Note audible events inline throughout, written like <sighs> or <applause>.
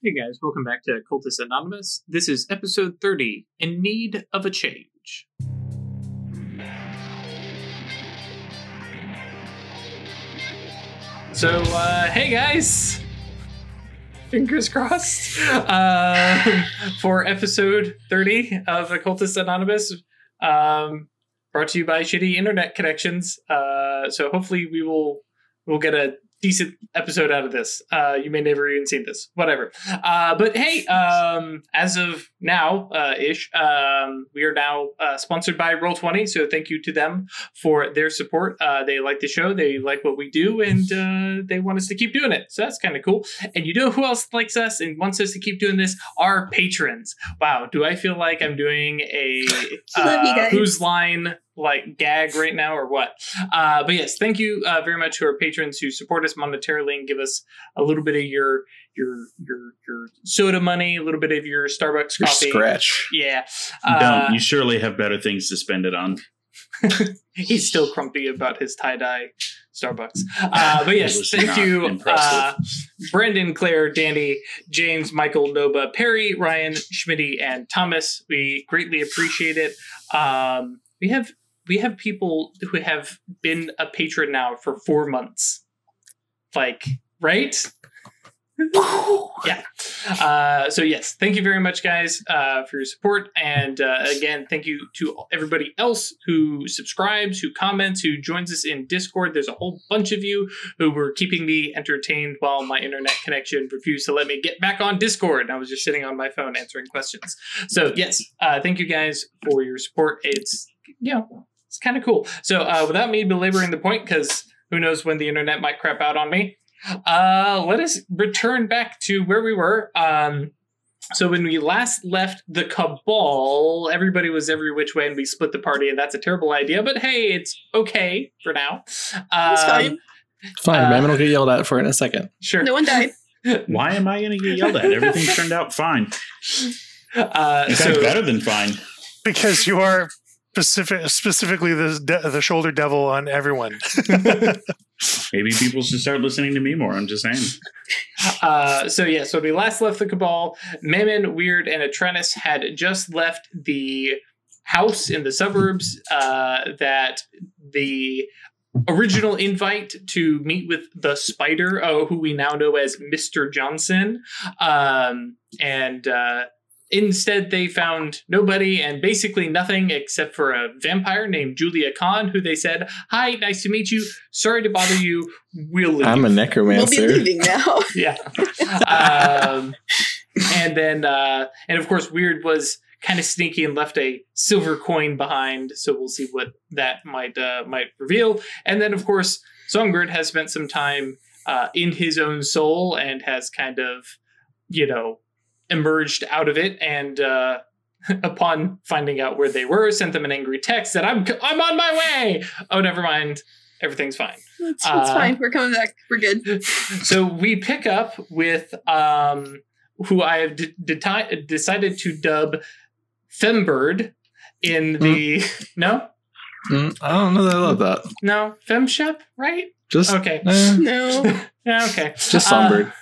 Hey guys, welcome back to Occultist Anonymous. This is episode 30 In Need of a Change. So, uh, hey guys! Fingers crossed <laughs> uh, for episode 30 of Occultist Anonymous. Um, brought to you by shitty internet connections. Uh, so hopefully we will we'll get a decent episode out of this. Uh, you may never even seen this, whatever. Uh, but hey, um, as of now, uh, ish, um, we are now uh, sponsored by Roll20. So thank you to them for their support. Uh, they like the show, they like what we do, and uh, they want us to keep doing it. So that's kind of cool. And you know who else likes us and wants us to keep doing this? Our patrons. Wow, do I feel like I'm doing a <laughs> Love you guys. whose line like gag right now or what? Uh, but yes, thank you uh, very much to our patrons who support us monetarily and give us a little bit of your your your your soda money, a little bit of your Starbucks Your coffee. scratch. Yeah, uh, Don't. You surely have better things to spend it on. <laughs> he's still grumpy about his tie dye Starbucks. Uh, <laughs> but yes, thank you, impressive. uh, Brendan, Claire, Danny, James, Michael, Nova, Perry, Ryan, Schmitty, and Thomas. We greatly appreciate it. Um, we have we have people who have been a patron now for four months. Like, right? <laughs> yeah. Uh, so yes, thank you very much, guys, uh, for your support, and uh, again, thank you to everybody else who subscribes, who comments, who joins us in Discord. There's a whole bunch of you who were keeping me entertained while my internet connection refused to let me get back on Discord. And I was just sitting on my phone answering questions. So yes, uh, thank you guys for your support. It's you know it's kind of cool. So uh, without me belaboring the point, because who knows when the internet might crap out on me. Uh, let us return back to where we were. Um, so when we last left the cabal, everybody was every which way, and we split the party, and that's a terrible idea. But hey, it's okay for now. Um, It's fine. Fine, Uh, Mammon will get yelled at for it in a second. Sure. No one died. <laughs> Why am I going to get yelled at? Everything turned out fine. Uh, In fact, so better than fine. because you are specific, specifically the de- the shoulder devil on everyone. <laughs> <laughs> Maybe people should start listening to me more. I'm just saying. Uh, so yeah, so we last left the Cabal, Mammon, Weird, and Atreus had just left the house in the suburbs uh, that the original invite to meet with the spider, uh, who we now know as Mr. Johnson, um, and uh, instead they found nobody and basically nothing except for a vampire named Julia Khan, who they said, "Hi, nice to meet you. Sorry to bother you. We'll leave." I'm a necromancer. We'll be leaving now. <laughs> yeah. um, and then, uh, and of course, Weird was kind of sneaky and left a silver coin behind. So we'll see what that might uh, might reveal. And then, of course, Songbird has spent some time uh, in his own soul and has kind of, you know, emerged out of it and. Uh, <laughs> Upon finding out where they were, sent them an angry text that I'm I'm on my way. Oh, never mind, everything's fine. It's, it's Uh, fine. We're coming back. We're good. <laughs> so we pick up with um, who I have de- deti- decided to dub Fembird in the <laughs> no Mm, I don't know that I love that. no Femshep right Just okay eh, No. yeah okay just Songbird.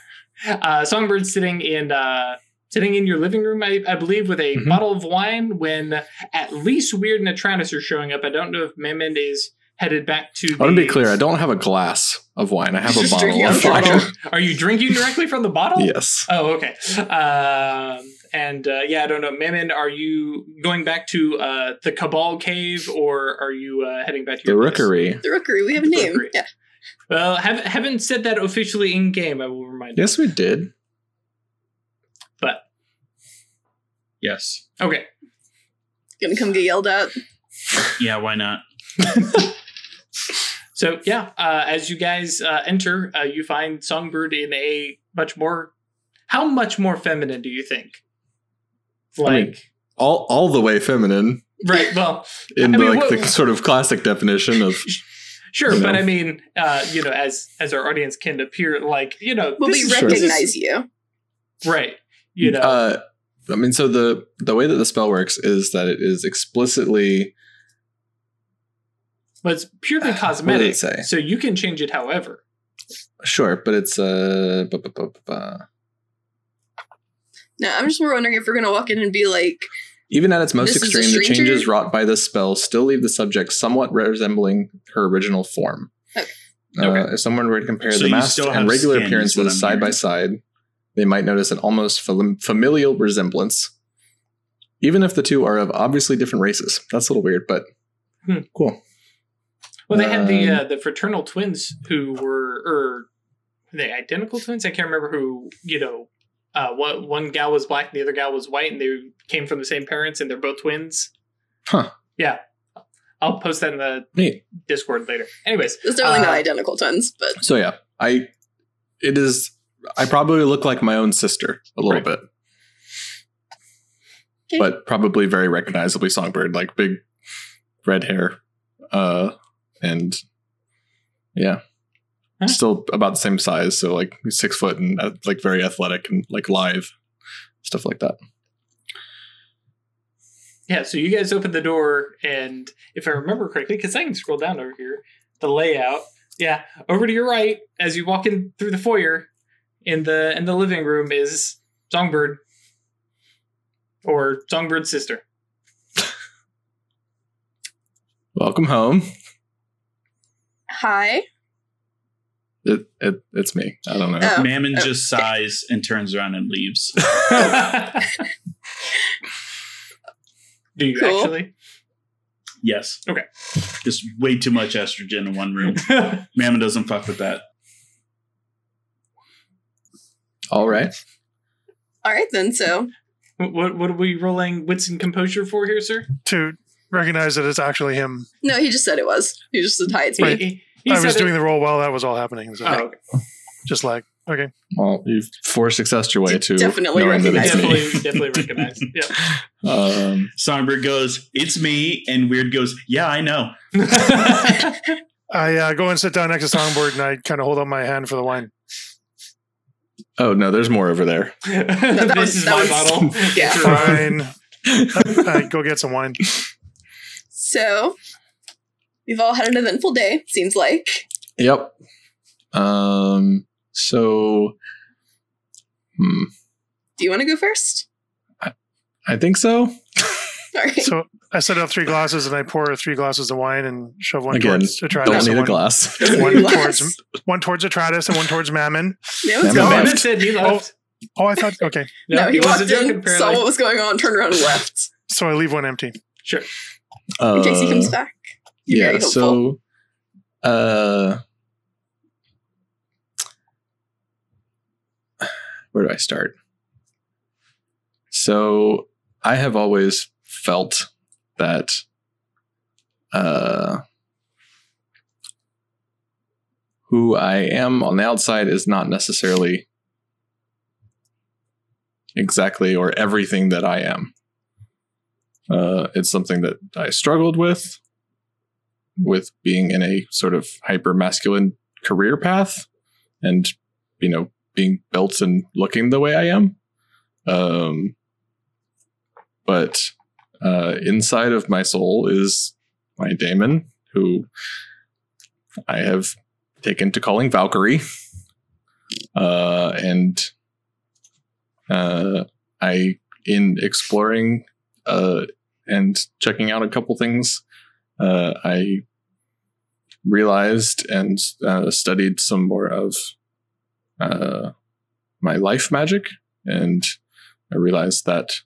uh, uh, Songbird sitting in uh, sitting in your living room I, I believe with a Mhm. bottle of wine when at least Weird and Atrantis are showing up I don't know if Mammon is headed back to I want to be clear. I don't have a glass of wine. I have a bottle of out of the wine. bottle. are you drinking directly from the bottle yes. Oh, okay. Um, and uh, yeah, I don't know, Mammon. Are you going back to uh, the Cabal Cave, or are you uh, heading back to The your place? rookery. The rookery. We have a name. Rookery. Yeah. Well, have, haven't said that officially in game. I will remind Yes, we did. you. But Yes. okay, Gonna come get yelled at. Yeah, why not? <laughs> so yeah, uh, as you guys uh, enter, uh, you find Songbird in a much more. How much more feminine do you think? Like, I mean, All all the way feminine right? Well, <laughs> in I mean, like what- the sort of classic definition of <laughs> Sure, You but. I mean, uh, you know, as as our audience can appear, like you know, Well, this we is- Sure. recognize you. right? You know, Uh, I mean, so the the way that the spell works is that it is explicitly but it's purely <sighs> cosmetic, it say? so you can change it however. sure, but it's uh, bu- No, I'm just more wondering if we're gonna walk in and be like, Even at its most This is a extreme, the changes wrought by this spell still leave the subject somewhat resembling her original form. Okay. Uh, Okay. if someone were to compare So the you masked still have and regular skin, appearances side by side, they might notice an almost familial resemblance, even if the two are of obviously different races. That's a little weird, but Hmm. cool. Well, they had the Um, uh, the fraternal twins who were or were they identical twins. I can't remember who. You know, uh, one one gal was black and the other gal was white, and they came from the same parents, and they're both twins. Huh. Yeah, I'll post that in the Neat. Discord later. Anyways, it's definitely not Uh, identical twins, but So yeah, I it is. I probably look like my own sister a little Right. bit, Okay. but probably very recognizably Songbird, like big red hair, uh, and yeah, Huh. still about the same size. So like six foot and uh, like very athletic and like live stuff like that. Yeah, so you guys open the door, and if I remember correctly, because I can scroll down over here, the layout. Yeah, over to your right as you walk in through the foyer, in the in the living room is Songbird, or Songbird's sister. Welcome home. hi. It, it it's me. I don't know. Oh. Mammon oh, just sighs and turns around and leaves. <laughs> Do you Cool. actually? yes. Okay. Just way too much estrogen in one room. <laughs> Mammon doesn't fuck with that. All right. All right then. So what what are we rolling wits and composure for here, sir? to recognize that it's actually him. no, he just said it was. He just said hi. It's me. he- he I was doing it- the roll while that was all happening. So Oh, okay. just like okay, Well, you've four successed your way D- to definitely knowing that it's recognize me. definitely definitely recognize. <laughs> Yeah. Um, Songbird goes, "It's me," and Weird goes, "Yeah, I know." <laughs> I uh, go and sit down next to Songbird, and I kind of hold up my hand for the wine. Oh no, there's more over there. that <laughs> this was- is my was- bottle. yeah. Fine. I go get some wine. So we've all had an eventful day. Seems like. Yep. Um. So. Hmm. Do you want to go first? I think so. <laughs> All right. So I set up three glasses and I pour three glasses of wine and shove one Again, towards Atratus. Don't and need a one, glass. <laughs> one towards one towards Atratus and one towards Mammon. Yeah, let's Damn it, Mammon said he left. Oh, I thought okay. <laughs> No, No, he, wasn't walked joking, in, saw what was going on, turned around and left. So I leave one empty. Sure. In case he comes Uh, back. You're yeah. very. So. Uh. Where do I start? So I have always felt that uh, who I am on the outside is not necessarily exactly or everything that I am. Uh, it's something that I struggled with, with being in a sort of hyper masculine career path, and you know being built and looking the way I am. Um, but uh, inside of my soul is my daemon, who I have taken to calling Valkyrie. Uh, and uh, I, in exploring uh, and checking out a couple things, uh, I realized and uh, studied some more of my life magic, and I realized that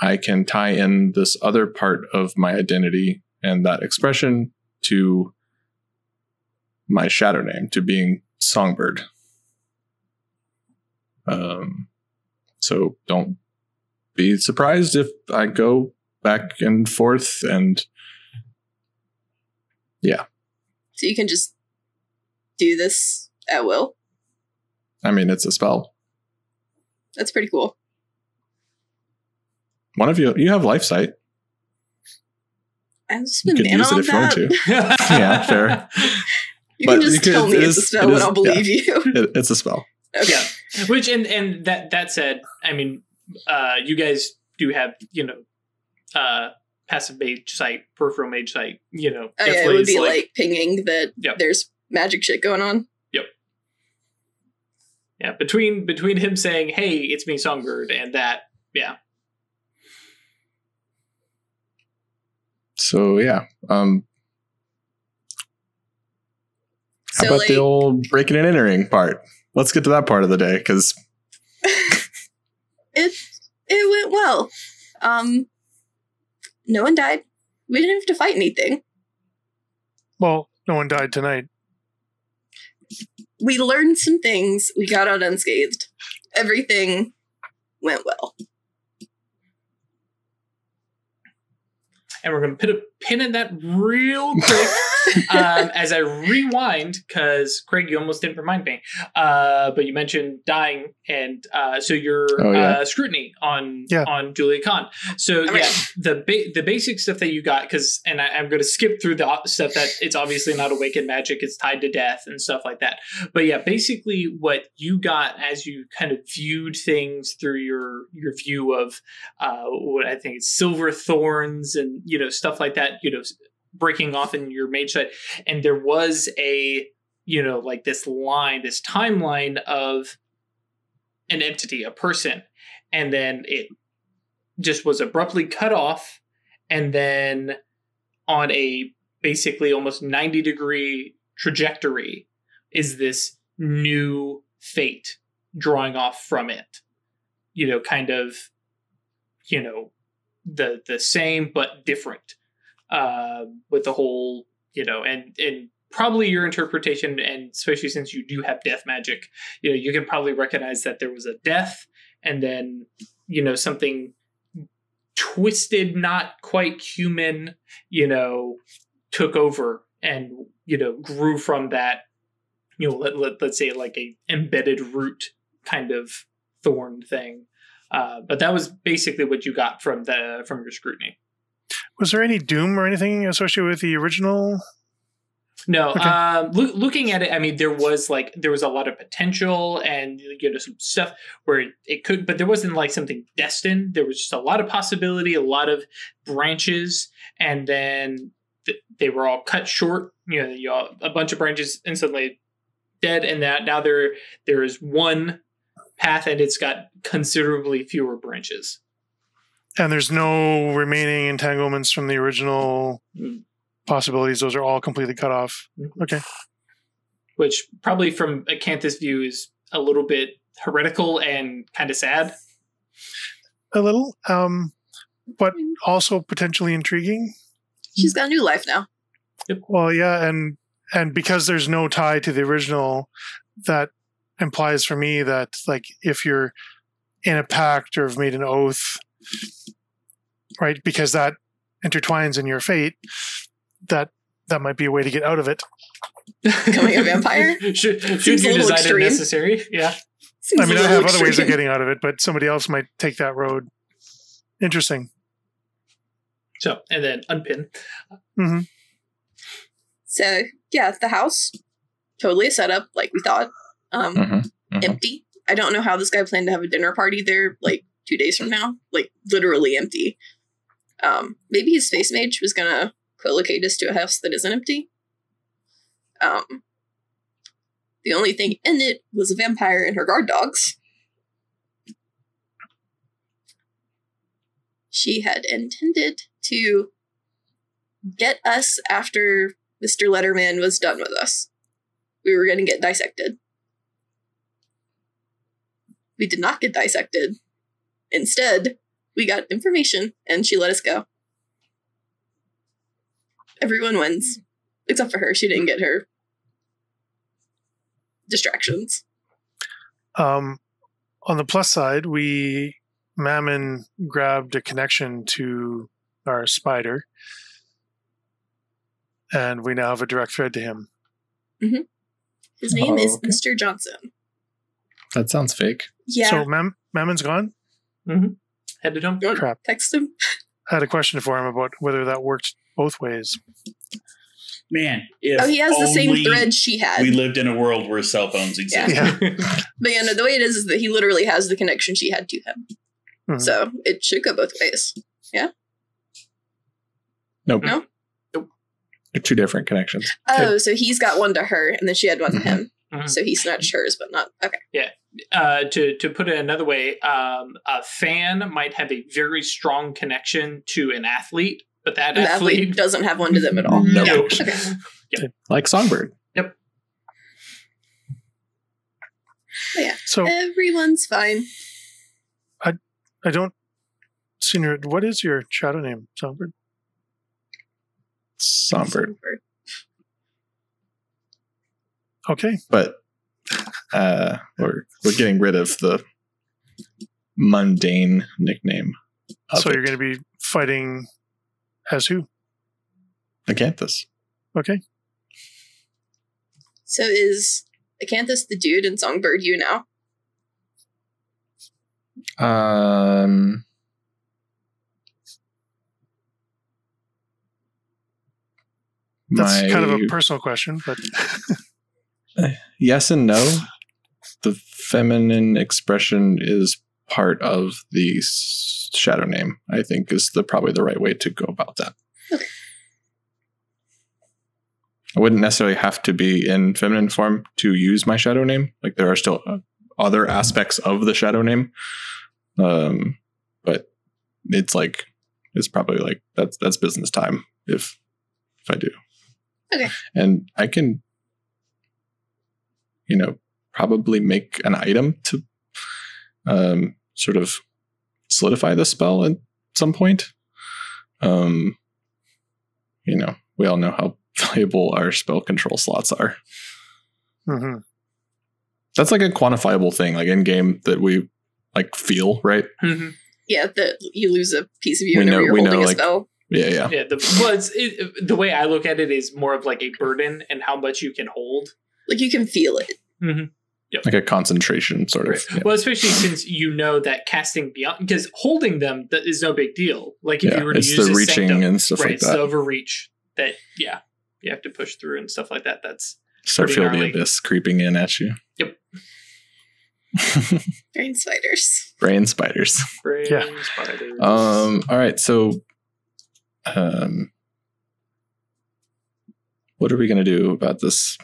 I can tie in this other part of my identity and that expression to my shadow name, to being Songbird. Um, so don't be surprised if I go back and forth and yeah. So you can just do this at will. I mean it's a spell. That's pretty cool. One of you you have life sight. I've just You could use it on if you want to. <laughs> Yeah, fair. You But can you just could- tell me it it's a is- spell it and I'll believe you. It, it's a spell. Okay. Yeah. Which and and that that said, I mean, uh, you guys do have you know, uh, passive mage sight, peripheral mage sight. You know, Oh yeah, it definitely would is be like, pinging that Yep. there's magic shit going on. Yep. Yeah, between between him saying, "Hey, it's me, Songbird," and that, yeah, So yeah. Um how about like, the old breaking and entering part? Let's get to that part of the day because <laughs> it it went well. Um, no one died. We didn't have to fight anything. Well, no one died tonight. We learned some things. We got out unscathed. Everything went well. And we're gonna put a pin in that real quick. <laughs> um, as I rewind, because Craig, you almost didn't remind me, uh, but you mentioned dying, and uh, so your Oh, yeah. uh, scrutiny on Yeah. on Julia Khan. So All yeah, right. the ba- the basic stuff that you got, because and I, I'm going to skip through the stuff that it's obviously not awakened magic; it's tied to death and stuff like that. But yeah, basically what you got as you kind of viewed things through your your view of uh, what I think is silver thorns and you know stuff like that. You know, breaking off in your mage side, and there was a you know like this line, this timeline of an entity, a person, and then it just was abruptly cut off, and then on a basically almost 90 degree trajectory is this new fate drawing off from it. You know kind of you know the the same but different uh, with the whole you know and and probably your interpretation and especially since you do have death magic you know you can probably recognize that there was a death and then you know something twisted not quite human you know took over and you know grew from that you know let, let, let's say like a embedded root kind of thorn thing. Uh, but that was basically what you got from the from your scrutiny Was there any doom or anything associated with the original? No, Okay. um, loo- looking at it, I mean, there was like there was a lot of potential and you know some stuff where it, it could, but there wasn't like something destined. There was just a lot of possibility, a lot of branches, and then th- they were all cut short. You know, you all, a bunch of branches instantly dead, and that now there there is one path, and it's got considerably fewer branches. And there's no remaining entanglements from the original possibilities. Those are all completely cut off. Okay. Which probably from Acanthus's view is a little bit heretical and kind of sad. A little, um, but also potentially intriguing. She's got a new life now. Well, yeah, and and because there's no tie to the original, that implies for me that like if you're in a pact or have made an oath, right? Because that intertwines in your fate, that that might be a way to get out of it. Becoming a vampire? <laughs> should should Seems a you little decide it extreme. necessary? Yeah. Seems I mean, I little have other ways of getting out of it, but somebody else might take that road. Interesting. So and then unpin. hmm So yeah, the house totally a setup like we thought. Um, Mhm, mhm. empty. I don't know how this guy planned to have a dinner party there like two days from now. Like literally empty. Um, maybe his space mage was gonna co-locate us to a house that isn't empty. Um, the only thing in it was a vampire and her guard dogs. She had intended to get us after Mr. Letterman was done with us. We were going to get dissected. We did not get dissected. Instead, we got information and she let us go. Everyone wins. Except for her. She didn't get her distractions. Um, on the plus side, we Mammon grabbed a connection to our spider, and we now have a direct thread to him. His name Oh, is okay. Mr. Johnson. That sounds fake. Yeah. So Mam- Mammon's gone. Headed home. Don't Crap. text him. I had a question for him about whether that worked both ways. Man, if Oh, he has the same thread she had. We lived in a world where cell phones existed. Yeah. <laughs> but yeah, no, the way it is is that he literally has the connection she had to him. Mhm. So it should go both ways. Yeah. Nope. No? They're two different connections. Oh, so he's got one to her, and then she had one to Mm-hmm. him. Mhm. So he snatched hers, but not okay. Yeah. Uh, to to put it another way, um, a fan might have a very strong connection to an athlete, but that athlete athlete, doesn't have one to them at all. No. No. <laughs> Okay. like Songbird. Yep. But yeah. So Everyone's fine. I I don't senior. What is your shadow name, Songbird? Songbird. Okay. But uh, we're we're getting rid of the mundane nickname. Of So you're going to be fighting as who? Acanthus. Okay. So is Acanthus the dude and Songbird you now? Um. That's my- kind of a personal question, but <laughs> yes and no. The feminine expression is part of the shadow name. I think is the probably the right way to go about that. Okay. I wouldn't necessarily have to be in feminine form to use my shadow name. Like there are still uh, other aspects of the shadow name, um, but it's like it's probably like that's that's business time if if I do. Okay. And I can, you know, probably make an item to um, sort of solidify the spell at some point. Um, you know, we all know how <laughs> valuable our spell control slots are. mhm. That's like a quantifiable thing, like in game that we like feel, right? Mhm. Yeah, that you lose a piece of you We whenever know- you're we know, holding a like- spell. Yeah, yeah. yeah. The well, it's, it, the way I look at it is more of like a burden and how much you can hold. Like you can feel it. Like a concentration sort of. Yeah. Well, especially since you know that casting beyond because holding them that is no big deal. Like if Yeah, you were to it's use the a reaching sanctum, and stuff right? like It's that. the overreach that yeah you have to push through and stuff like that. That's Start pretty feel the abyss creeping in at you. Yep. <laughs> Brain spiders. Brain spiders. brain Yeah. spiders. Um. All right. So, um, what are we going to do about this,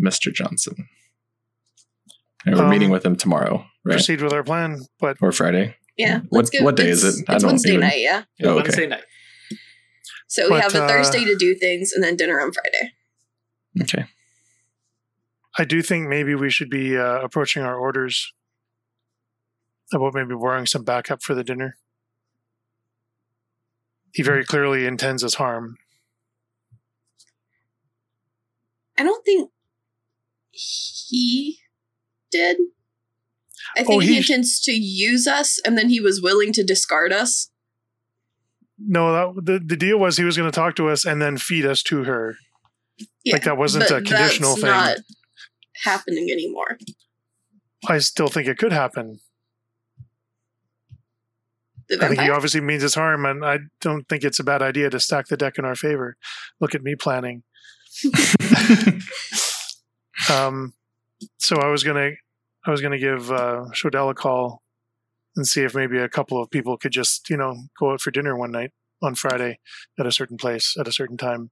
Mister Johnson? And we're Um, meeting with him tomorrow, right? proceed with our plan. But Or Friday? Yeah. What- let's what day is it's- it? I It's don't Wednesday even- night, yeah. Yeah, Oh, okay. Wednesday night. So we But, have a uh, Thursday to do things and then dinner on Friday. Okay. I do think maybe we should be uh, approaching our orders about maybe borrowing some backup for the dinner. He very clearly intends us harm. I don't think he did. I Oh, think he he- intends to use us and then he was willing to discard us. No, that, the the deal was he was going to talk to us and then feed us to her. Yeah, Like that wasn't a conditional that's thing. not happening anymore. I still think it could happen. I think he obviously means us harm, and I don't think it's a bad idea to stack the deck in our favor. Look at me planning. <laughs> <laughs> Um, so I was gonna, I was gonna give uh, Shodell a call and see if maybe a couple of people could just, you know, go out for dinner one night on Friday at a certain place at a certain time.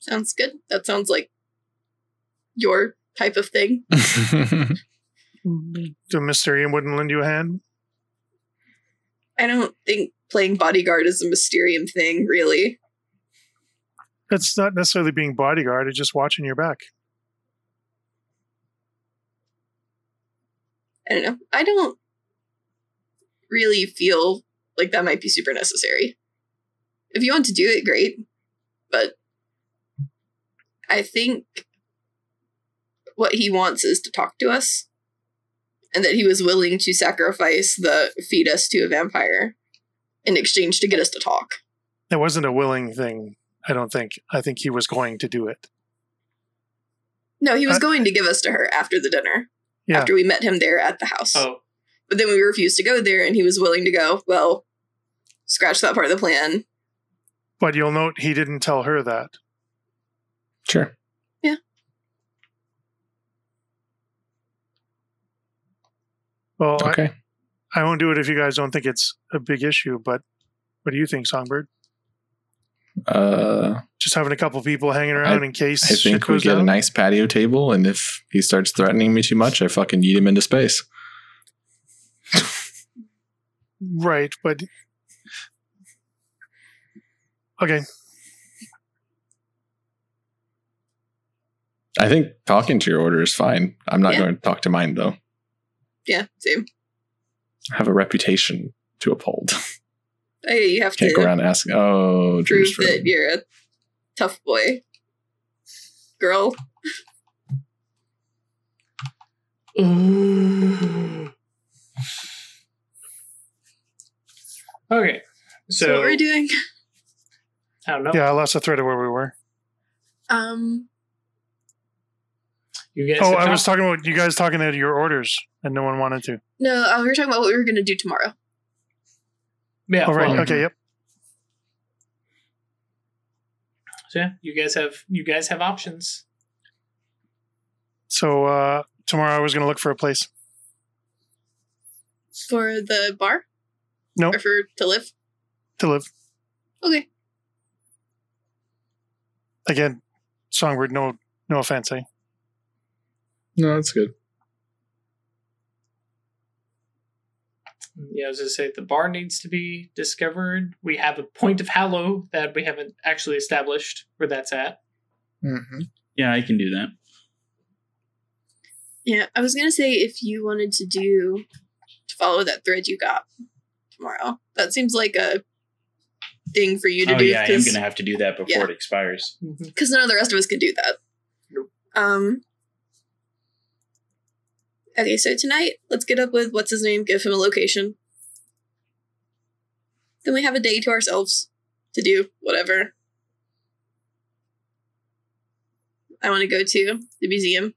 Sounds good. That sounds like your type of thing. <laughs> The Mysterium wouldn't lend you a hand. I don't think playing bodyguard is a Mysterium thing, really. It's not necessarily being bodyguard; it's just watching your back. I don't know. I don't really feel like that might be super necessary. If you want to do it, great. But I think what he wants is to talk to us. And that he was willing to sacrifice the feed us to a vampire in exchange to get us to talk. It wasn't a willing thing. I don't think. I think he was going to do it. No, he was Uh, going to give us to her after the dinner, Yeah. after we met him there at the house. Oh, But then we refused to go there, and he was willing to go. Well, scratch that part of the plan. But you'll note he didn't tell her that. sure. Yeah. Well, I- Okay. I, won't do it if you guys don't think it's a big issue. But what do you think, Songbird? Uh, Just just having a couple people hanging around in case I shit think we goes get a nice patio table, and if he starts threatening me too much, I fucking yeet him into space. Right, but okay. I think talking to your order is fine. I'm not Yeah. going to talk to mine though. Yeah, same. I have a reputation to uphold. <laughs> Hey, you have Can't to go around asking. Oh, prove that friend. you're a tough boy. Girl. okay. So, So, what are we're doing? I don't know. Yeah, I lost the thread of where we were. Um, You guys Oh, have I was talking about you guys talking about your orders, and no one wanted to. no, uh, we were talking about what we were going to do tomorrow. Yeah. oh, right. well, okay. Yep. So yeah, you guys have you guys have options. So uh, tomorrow I was going to look for a place. For the bar? No. Or for to live? to live. Okay. Again, Songbird. No, no offense. Eh? No, that's good. Yeah, I was gonna say the bar needs to be discovered. We have a point of hallow that we haven't actually established where that's at. Mm-hmm. Yeah, I can do that. Yeah, I was going to say if you wanted to do, to follow that thread you got tomorrow. That seems like a thing for you to oh do. yeah, I am 'cause- gonna have to do that before Yeah. it expires. because none of the rest of us can do that. Nope. Um. Okay, so tonight, let's get up with what's his name, give him a location. Then we have a day to ourselves to do whatever. I want to go to the museum.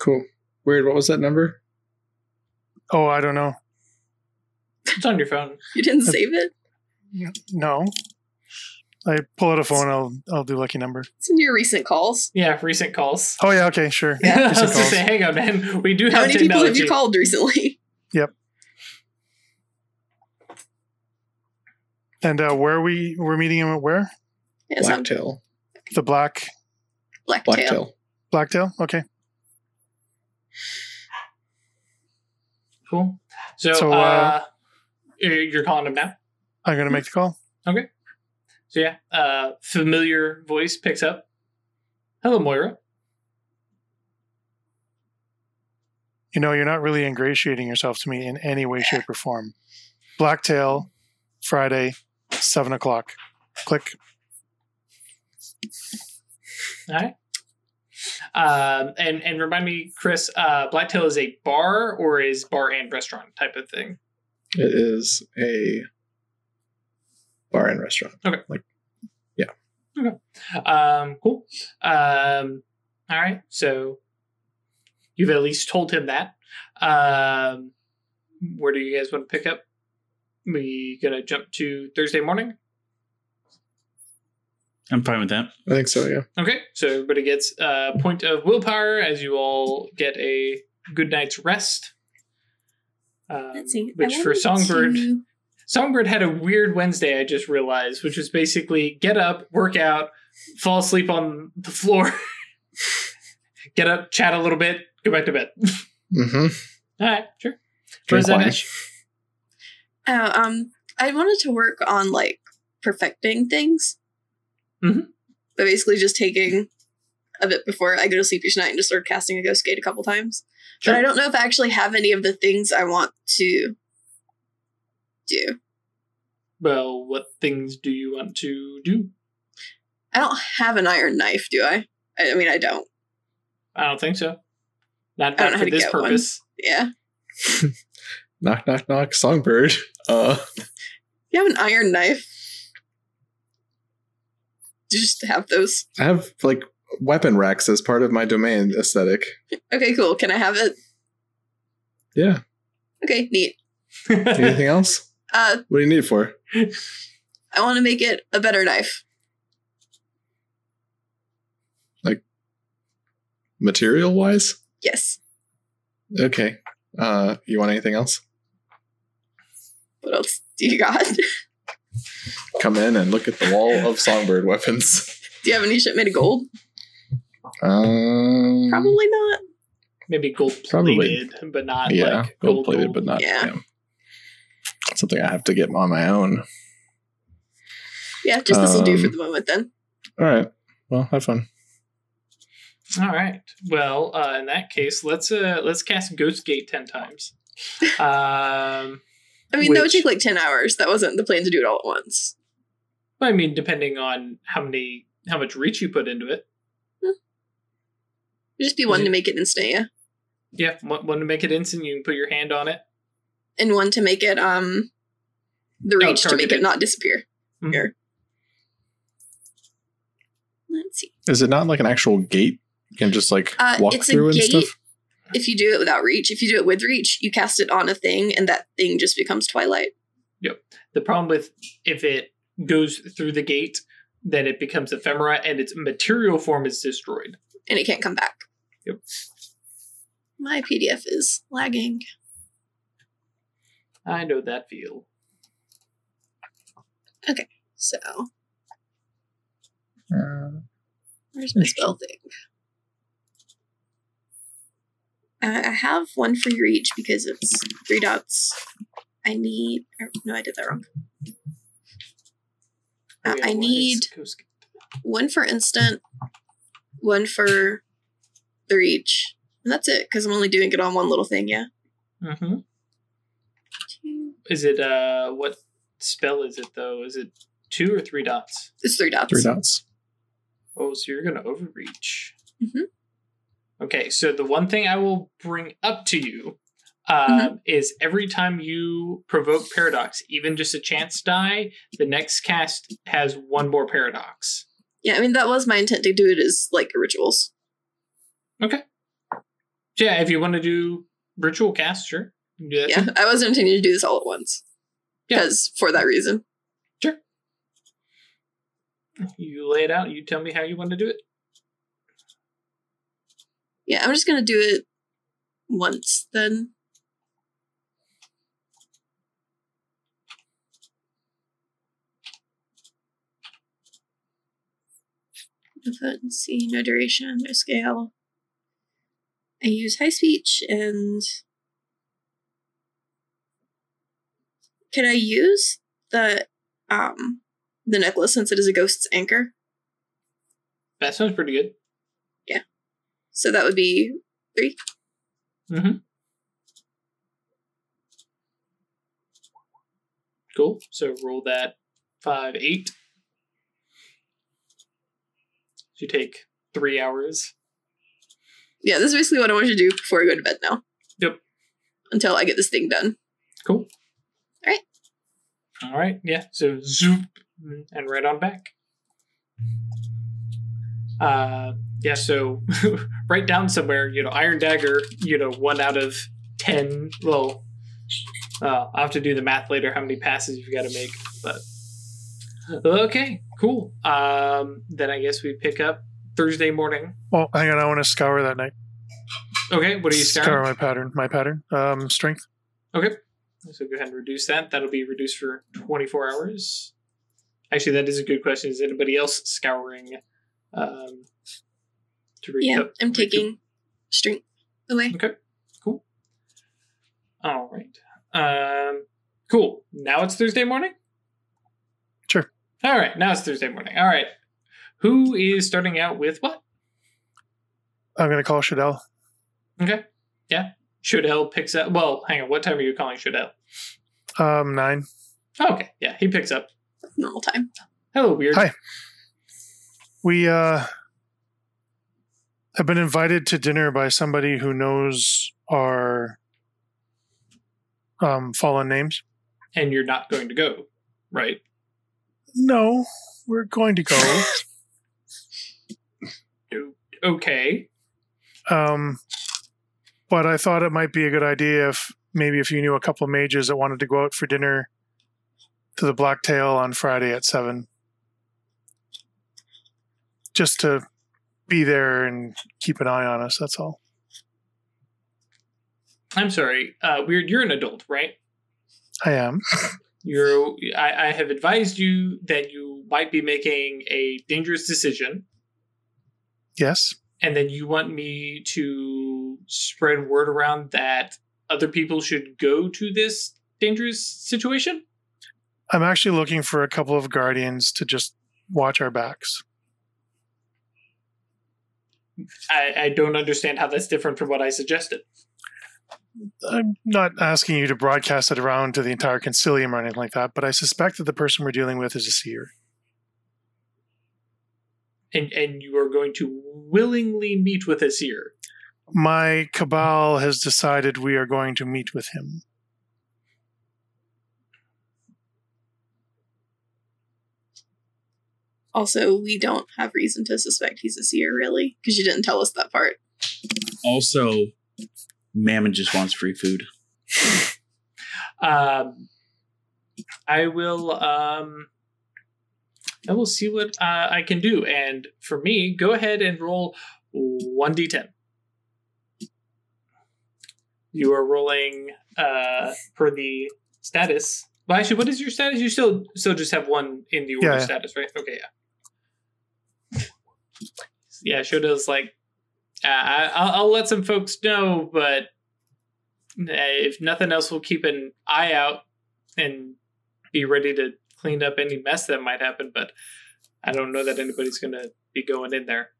Cool. Weird. What was that number? Oh, I don't know. It's on your phone. You didn't save it? No. I pull out a phone. I'll I'll do lucky number. It's in your recent calls. Yeah, recent calls. Oh yeah. Okay. Sure. <laughs> I was Recent gonna calls. say, hang on, man. We do How have many people have you called recently? <laughs> Yep. And uh, where we we're meeting him at where? Yeah, some Blacktail. The black blacktail. Blacktail. blacktail. Okay. Cool. So, So, uh, uh, you're you're calling him now. I'm gonna make the call. So yeah, uh, familiar voice picks up. Hello, Moira. You know, you're not really ingratiating yourself to me in any way, shape, or form. Blacktail, Friday, seven o'clock. Click. All right. Um, and and remind me, Chris. Uh, Blacktail is a bar or is bar and restaurant type of thing. It is a bar and restaurant. Okay. Like, yeah. Okay. Um, cool. Um, all right. So you've at least told him that. Um, where do you guys want to pick up? We gonna jump to Thursday morning. I'm fine with that. I think so. Yeah. Okay, so everybody gets a point of willpower as you all get a good night's rest. Um, Let's see. Which for Songbird, to- Songbird had a weird Wednesday. I just realized, which was basically get up, work out, fall asleep on the floor, <laughs> get up, chat a little bit, go back to bed. <laughs> Mm-hmm. all right, sure. Drink Where's wine. that? Oh, um, I wanted to work on like perfecting things. Mhm. But basically just taking a bit before I go to sleep each night and just sort of casting a ghost gate a couple times. Sure. But I don't know if I actually have any of the things I want to do. Well, what things do you want to do? I don't have an iron knife, do I? I, I mean, I don't. I don't think so. Not, don't not know how for this get one. purpose. Yeah. <laughs> Knock, knock, knock. Songbird. Uh, You have an iron knife. Do You just have those. I have like weapon racks as part of my domain aesthetic. Okay, cool. Can I have it? Yeah. Okay, neat. Anything <laughs> else? Uh, What do you need it for? I want to make it a better knife. Like material wise? Yes. Okay. Uh, you want anything else? What else? do you got? <laughs> Come in and look at the wall of songbird weapons. Do you have any shit made of gold? Um, Probably not. Maybe gold plated, but not Yeah, like gold gold plated, but not. Yeah. Yeah. Something I have to get on my own. Yeah, just this will do for Um, the moment then. All right. Well, have fun. All right. Well, uh, in that case, let's uh let's cast Ghost Gate ten times. <laughs> Um, I mean, that would take like 10 hours. That wasn't the plan to do it all at once. I mean, depending on how many how much reach you put into it. It'd just be one it- to make it instant, yeah. Yeah, one, one to make it instant, you can put your hand on it. And one to make it, um, the Oh, reach to make it not disappear. Mhm. Here. Let's see. Is it not like an actual gate? You can just like Uh, walk it's a through and gate. stuff. If you do it without reach, if you do it with reach, you cast it on a thing and that thing just becomes twilight. Yep. The problem with if it goes through the gate, then it becomes ephemera and its material form is destroyed. and it can't come back. Yep. My PDF is lagging. I know that feel. Okay, so Uh, where's my spell thing? Uh, I have one for your each because it's three dots. I need. No, I did that wrong. Uh, Oh, I need one for instant, one for the reach, and that's it. Because I'm only doing it on one little thing. Yeah. Mhm. Two. Is it uh what spell is it though? Is it two or three dots? It's three dots. three dots. Oh, so you're gonna overreach. Mhm. Okay, so the one thing I will bring up to you um, Mm-hmm. is every time you provoke paradox, even just a chance die, the next cast has one more paradox. Yeah, I mean that was my intent to do it as like rituals. Okay. Yeah, if you want to do ritual cast, sure. You can do that Yeah. I wasn't intending to do this all at once. Yeah. Because for that reason. Sure. You lay it out. You tell me how you want to do it. Yeah, I'm just gonna do it once then. Let's see, no duration, no scale. I use high speech and can I use the um the necklace since it is a ghost's anchor? That sounds pretty good. Yeah. So that would be Mm-hmm. Cool. So roll that five, eight. So you take three hours. Yeah, this is basically what I want you to do before I go to bed now. Yep. Until I get this thing done. Cool. Alright. All right. Yeah. So zoop and right on back. Uh, yeah. So <laughs> write down somewhere. You know, Iron Dagger. You know, one out of ten. Well, uh, I'll have to do the math later. How many passes you've got to make, but okay, cool. Um, then I guess we pick up Thursday morning. Well, hang on. I want to scour that night. Okay. What are you scouring? Scour my pattern. My pattern. Um, strength. Okay. So go ahead and reduce that. That'll be reduced for 24 hours. Actually, that is a good question. Is anybody else scouring um, to recoup? Yeah, I'm recoup? taking strength away. Okay. Cool. All right. Um, cool. Now it's Thursday morning? Sure. All right. Now it's Thursday morning. All right. Who is starting out with what? I'm gonna call Shadell. Okay. Yeah. Shudel picks up. Well, hang on. What time are you calling Shudel? Um, nine. okay. Yeah. He picks up. Normal time. Hello, weird. Hi. We uh have been invited to dinner by somebody who knows our um fallen names. And you're not going to go, right? No, we're going to go. <laughs> Okay. Um, but I thought it might be a good idea if maybe if you knew a couple of mages that wanted to go out for dinner to the Blacktail on Friday at seven, just to be there and keep an eye on us. That's all. I'm sorry. Uh, weird. You're an adult, right? I am. <laughs> You're I, I have advised you that you might be making a dangerous decision, Yes. and then you want me to spread word around that other people should go to this dangerous situation. I'm actually looking for a couple of guardians to just watch our backs. I, I don't understand how that's different from what I suggested. I'm not asking you to broadcast it around to the entire concilium or anything like that, but I suspect that the person we're dealing with is a seer. And and you are going to willingly meet with a seer. My cabal has decided we are going to meet with him. Also, we don't have reason to suspect he's a seer, really, because you didn't tell us that part. Also, Mammon just wants free food. <laughs> Um, I will. Um, I will see what uh, I can do. And for me, go ahead and roll one d10. You are rolling uh, for the status. Well, actually, what is your status? You still still just have one in the order Yeah, yeah. status, right? Okay, yeah. Yeah, Shoda's like, uh, I, I'll, I'll let some folks know, but uh, if nothing else, we'll keep an eye out and be ready to clean up any mess that might happen. But I don't know that anybody's going to be going in there.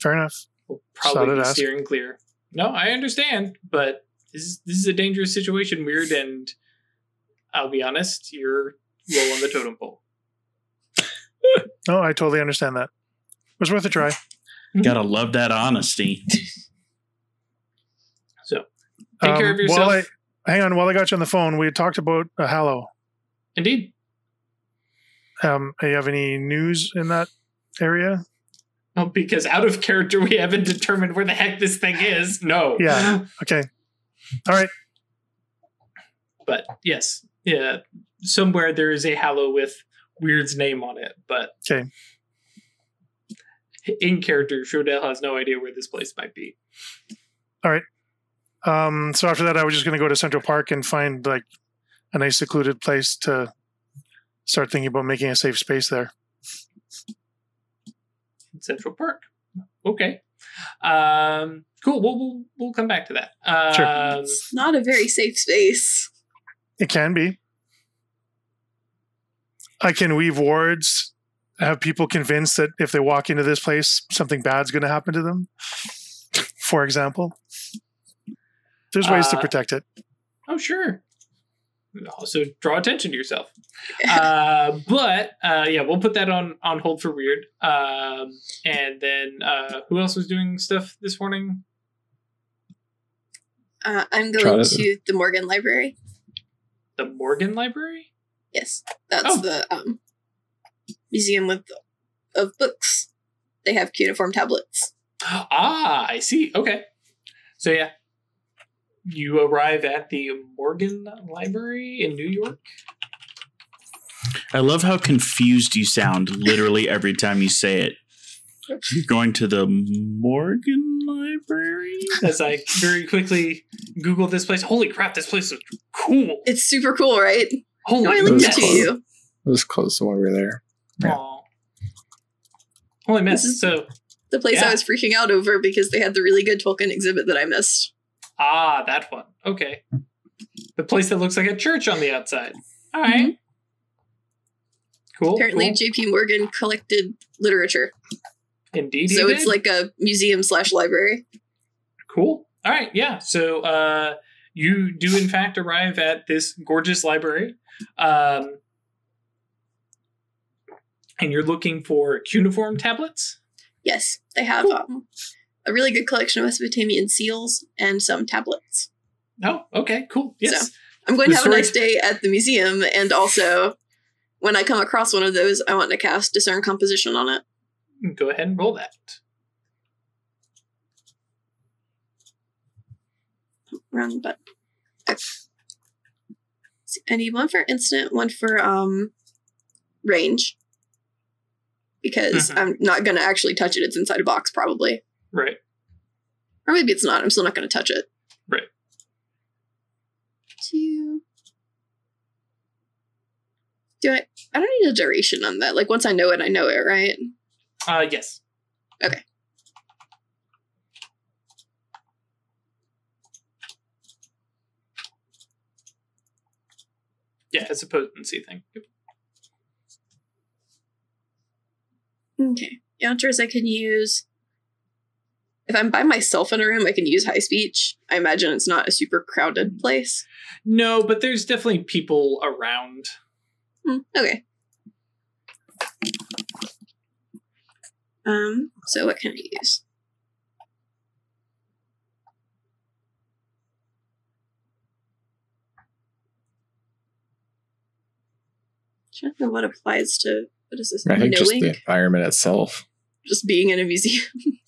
Fair enough. We'll probably be ask. steering clear. No, I understand, but this is, this is a dangerous situation, weird, and I'll be honest, you're low on the totem pole. No, <laughs> I totally understand that. It was worth a try. <laughs> Gotta love that honesty. So take care of Um, yourself. While I, hang on, while I got you on the phone, we had talked about a Hallow. Indeed. Um, do you have any news in that area? <laughs> Because out of character, we haven't determined where the heck this thing is. <laughs> No. Yeah. Okay. All right. But yes, yeah, somewhere there is a Hallow with Weird's name on it. But Okay. in character, Shodell has no idea where this place might be. All right. Um, so after that, I was just going to go to Central Park and find like a nice secluded place to start thinking about making a safe space there. In Central Park. Okay. Um, cool. We'll, we'll we'll come back to that. Um, Sure. It's not a very safe space. It can be. I can weave wards, have people convinced that if they walk into this place, something bad's going to happen to them. For example, there's ways to Uh, protect it. Oh, sure. Also, draw attention to yourself. <laughs> uh, but uh, yeah, we'll put that on on hold for weird. Um, and then uh, who else was doing stuff this morning? Uh, I'm Try going to- to the Morgan Library. The Morgan Library. Yes, that's Oh. the um, museum with of books. They have cuneiform tablets. <gasps> Ah, I see. Okay. So yeah, you arrive at the Morgan Library in New York. I love how confused you sound literally every time you say it. You're going to the Morgan Library? As I very quickly Google this place. Holy crap! This place is cool. It's super cool, right? Holy No, I Those linked it to you. It was close to when we were there. Yeah. Aw. Holy mess. This is- So The place Yeah. I was freaking out over because they had the really good Tolkien exhibit that I missed. Ah, that one. Okay. The place that looks like a church on the outside. All right. Cool. Apparently, cool. J.P. Morgan collected literature, Indeed. he so it's did. like a museum slash library. Cool. All right. Yeah. So uh, you do, in fact, arrive at this gorgeous library. Um, and you're looking for cuneiform tablets? Yes, they have Cool. um, a really good collection of Mesopotamian seals and some tablets. Oh, okay. Cool. Yes. I'm going The to have a nice day at the museum, and also when I come across one of those, I want to cast discern composition on it. Go ahead and roll that. Wrong button. Okay. I need one for instant, one for um range. Because Mhm. I'm not gonna actually touch it. It's inside a box, probably. Right. Or maybe it's not. I'm still not gonna touch it. Right. Two. Do I? I don't need a duration on that. Like once I know it, I know it, right? Uh, yes. Okay. Yeah, it's a potency thing. Yep. Okay. is I can use. If I'm by myself in a room, I can use high speech. I imagine it's not a super crowded place. No, but there's definitely people around. Hmm, okay. Um, so what can I use? Trying to know what applies to what is this? I think just Knowing? the environment itself. just being in a museum. <laughs>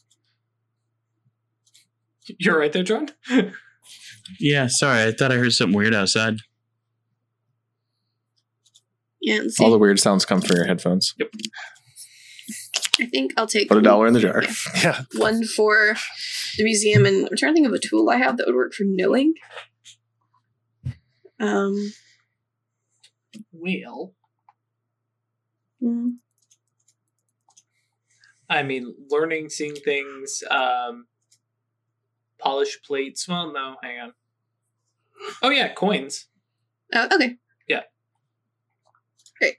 You're right there, John. <laughs> Yeah, sorry. I thought I heard something weird outside. yeah, let's see. All the weird sounds come from your headphones. Yep. I think I'll take Put a dollar in the jar. <laughs> Yeah. one for the museum, and I'm trying to think of a tool I have that would work for knowing. Um, Well, hmm, I mean, learning, seeing things, um, polish plates. Well, no, hang on. Oh yeah, coins. oh, okay. Yeah. Great.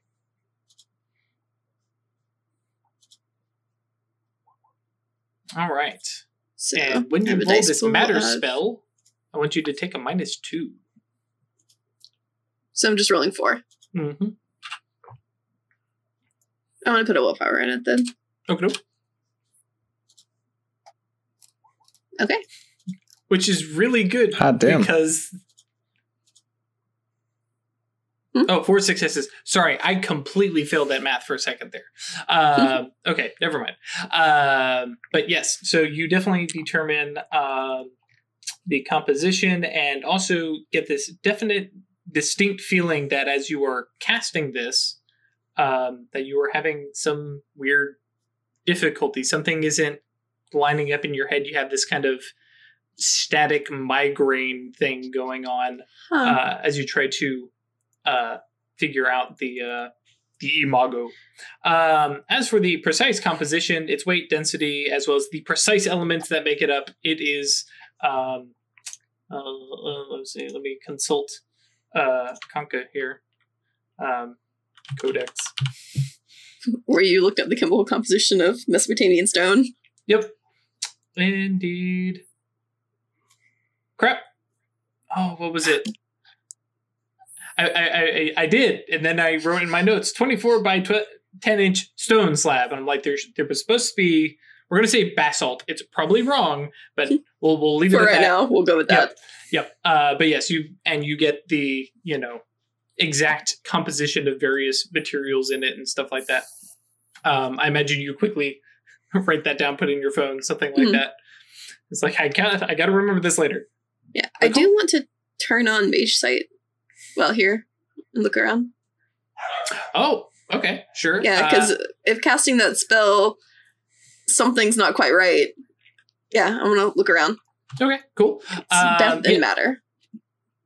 All right. So and when you roll this matter of- spell, I want you to take a minus two. So I'm just rolling four. Mm-hmm. I want to put a willpower in it then. Okay. Okay. Which is really good Hot damn. because. Hmm? Oh, four successes. Sorry, I completely failed that math for a second there. Um, okay, never mind. Um, but yes, so you definitely determine um, the composition and also get this definite, distinct feeling that as you are casting this, um, that you are having some weird difficulty. Something isn't lining up in your head. You have this kind of static migraine thing going on Huh. uh, as you try to uh, figure out the uh, the imago. Um, as for the precise composition, its weight, density, as well as the precise elements that make it up, it is. Um, uh, uh, let's see. Let me consult uh, Kanka here. Um, codex. Where you looked up the chemical composition of Mesopotamian stone. Yep. Indeed. Crap. Oh, what was it? I, I, I, I did, and then I wrote in my notes 24 by tw- 10 inch stone slab. And I'm like, there's, there was supposed to be, we're going to say basalt. It's probably wrong, but we'll, we'll leave it For at right that. now, we'll go with that. Yep. Uh, but yes, you, and you get the, you know, exact composition of various materials in it and stuff like that. Um, I imagine you quickly <laughs> write that down, put it in your phone, something like Mhm. that. It's like I got I got to remember this later. Yeah, I do want to turn on Mage Sight while here and look around. Oh, okay, sure. Yeah, Uh, because if casting that spell, something's not quite right. Yeah, I'm gonna look around. okay, cool. It's Um, death yeah. and matter.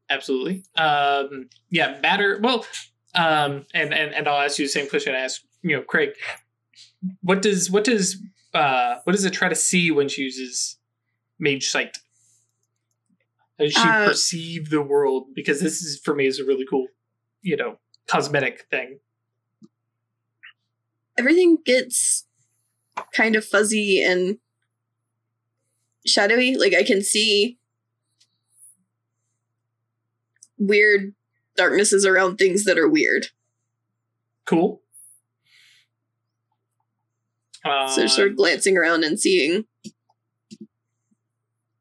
Absolutely. Um, yeah, matter. Well, um, and and and I'll ask you the same question I asked you know Craig. What does what does uh what does it try to see when she uses mage sight? How does she Uh, perceive the world? Because this is for me is a really cool, you know, cosmetic thing. Everything gets kind of fuzzy and shadowy. Like I can see weird darknesses around things that are weird. Cool. Um, so sort of glancing around and seeing.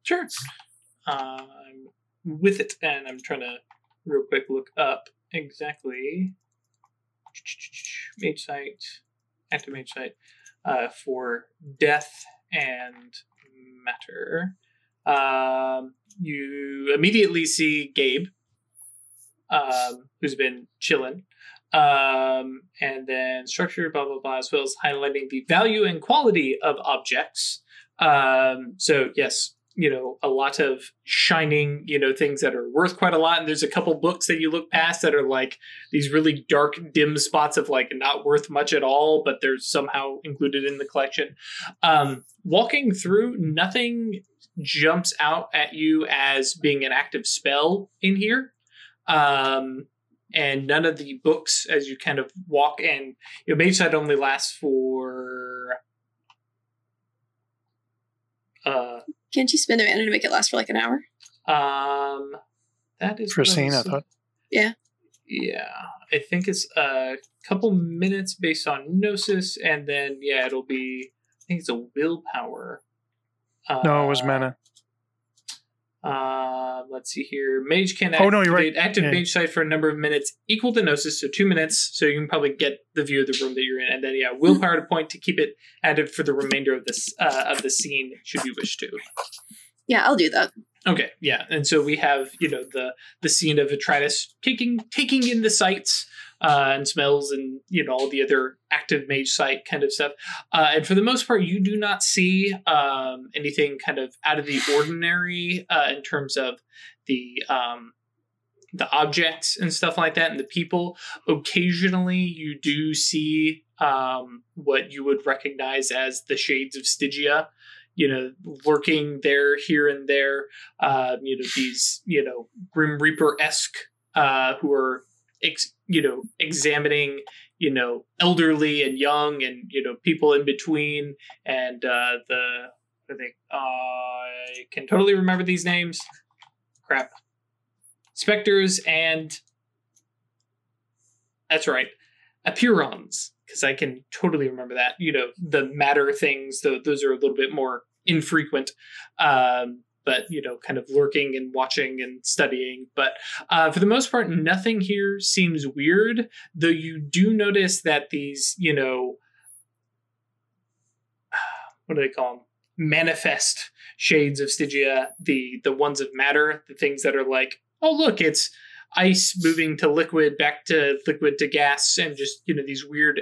Sure. Uh, with it, and I'm trying to real quick look up exactly mage sight, active mage sight uh, for death and matter. Um, you immediately see Gabe, um, who's been chilling. Um, and then structure, blah, blah, blah, as well as highlighting the value and quality of objects. Um, so, yes, you know a lot of shining you know things that are worth quite a lot. And there's a couple books that you look past that are like these really dark dim spots of like not worth much at all but they're somehow included in the collection. Um walking through nothing jumps out at you as being an active spell in here. Um and none of the books as you kind of walk and you know mage sight only lasts for uh Can't you spend a mana to make it last for like an hour? um, that is For what I scene, I thought. Yeah, Yeah. I think it's a couple minutes based on gnosis, and then yeah, it'll be. I think it's a willpower. Uh, No, it was mana. Uh, let's see here. Mage can Oh, no, you're right. active Yeah. mage sight for a number of minutes equal to gnosis, so two minutes. So you can probably get the view of the room that you're in, and then yeah, willpower to point to keep it active for the remainder of this uh, of the scene, should you wish to. Yeah, I'll do that. Okay, yeah, and so we have you know the the scene of Atratus taking taking in the sights uh, and smells and you know all the other active mage sight kind of stuff, uh, and for the most part, you do not see um, anything kind of out of the ordinary uh, in terms of the um, the objects and stuff like that, and the people. Occasionally, you do see um, what you would recognize as the shades of Stygia you know, lurking there, here and there. Um, you know, these, you know, Grim Reaper esque, uh, who are, ex- you know, examining, you know, elderly and young, and you know, people in between, and uh, the, I think, uh, I can totally remember these names. Crap, specters and that's right, apirons because I can totally remember that. You know, the matter things, though, those are a little bit more infrequent, um, but you know, kind of lurking and watching and studying. But uh, for the most part, nothing here seems weird. Though you do notice that these, you know, <sighs> what do they call them? Manifest shades of Stygia, the the ones of matter, the things that are like, oh look, it's ice moving to liquid, back to liquid to gas, and just you know these weird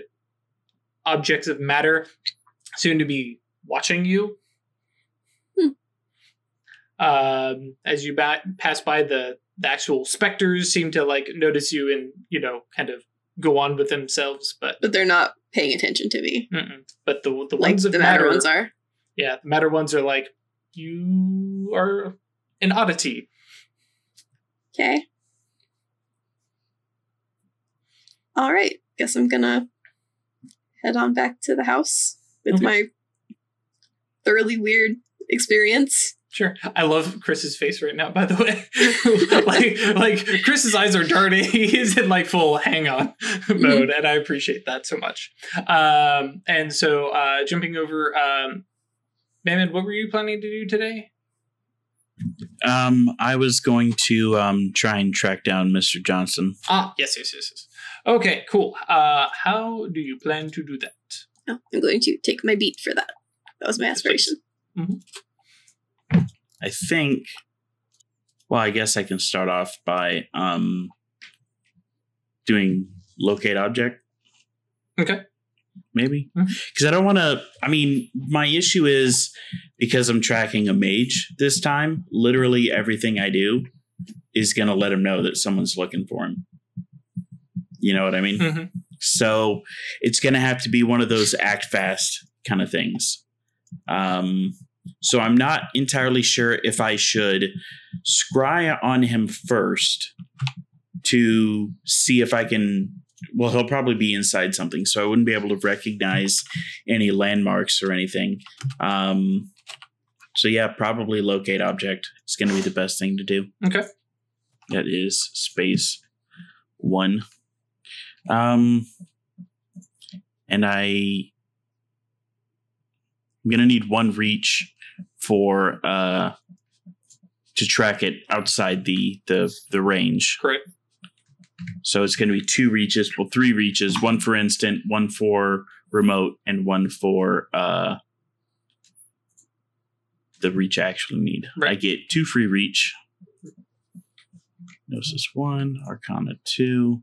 objects of matter soon to be watching you. Um, as you ba- pass by the the actual specters seem to like notice you and you know kind of go on with themselves, but But they're not paying attention to me. mm-mm. but the the Like ones of the matter matter, ones are. yeah, the matter ones are like you are an oddity. Okay. All right. Guess I'm gonna head on back to the house with Okay. my thoroughly weird experience. Sure. I love Chris's face right now, by the way. <laughs> like like Chris's eyes are darting. <laughs> He's in like full hang on mode, and I appreciate that so much. Um and so uh jumping over um Mammon, what were you planning to do today? Um, I was going to um try and track down Mr. Johnson. Ah, yes, yes, yes, yes. Okay, cool. Uh how do you plan to do that? No, I'm going to take my beat for that. That was my aspiration. I think. Well, I guess I can start off by um doing locate object. Okay. Maybe because I don't want to. I mean, my issue is because I'm tracking a mage this time. Literally everything I do is going to let him know that someone's looking for him. You know what I mean? Mhm. So it's going to have to be one of those act fast kind of things. Um, so I'm not entirely sure if I should scry on him first to see if I can. Well, he'll probably be inside something, so I wouldn't be able to recognize any landmarks or anything. Um, so yeah, probably locate object. It's going to be the best thing to do. Okay. That is space one. Um, and I, I'm gonna need one reach for uh to track it outside the the the range. Correct. So it's gonna be two reaches, well, three reaches, one for instant, one for remote, and one for uh the reach I actually need. I get two free reach. Gnosis one, Arcana two.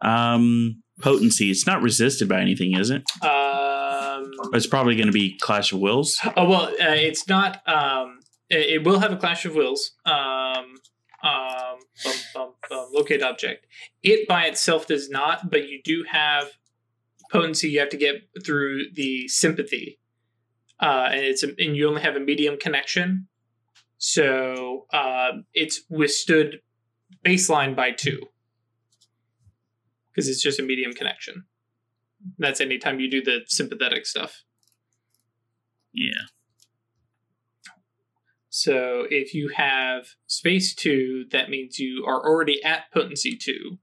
Um, potency. It's not resisted by anything, is it? Um It's probably going to be Clash of Wills. Oh well, uh, it's not. Um, it, it will have a clash of wills. Um, um, bum, bum, bum, locate object. It by itself does not, but you do have potency. You have to get through the sympathy, uh, and it's a, and you only have a medium connection, so uh, it's withstood baseline by two because it's just a medium connection. That's anytime you do the sympathetic stuff. Yeah. So if you have space two, that means you are already at potency two.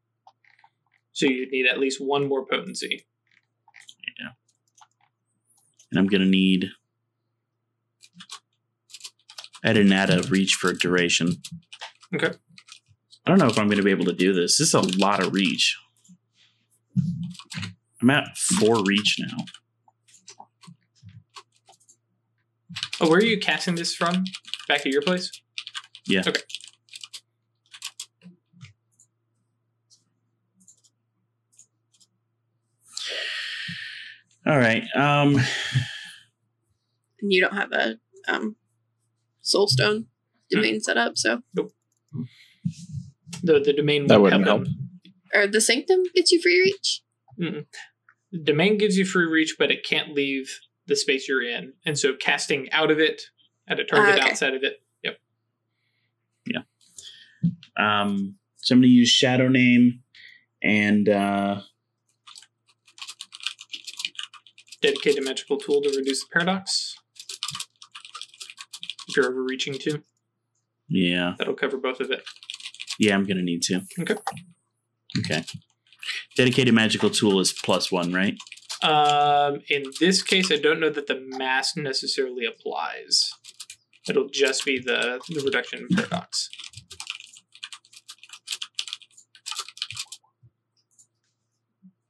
So you'd need at least one more potency. Yeah. And I'm gonna need. I didn't add a reach for duration. Okay. I don't know if I'm gonna be able to do this. This is a lot of reach. I'm at four reach now. Oh, where are you casting this from? Back at your place? Yeah. Okay. All right. Um. And you don't have a um, soulstone domain set up, so nope. The the domain That wouldn't wouldn't help. or the sanctum gets you free reach. Mm-mm. Domain gives you free reach, but it can't leave the space you're in, and so casting out of it at a target Ah, okay. outside of it. Yep. Yeah. Um. So I'm gonna use shadow name, and uh, Dedicated magical tool to reduce the paradox. If you're overreaching too, yeah, that'll cover both of it. yeah, I'm gonna need to. Okay. Okay. Dedicated magical tool is plus one, right? Um, in this case, I don't know that the mass necessarily applies. It'll just be the, the reduction paradox.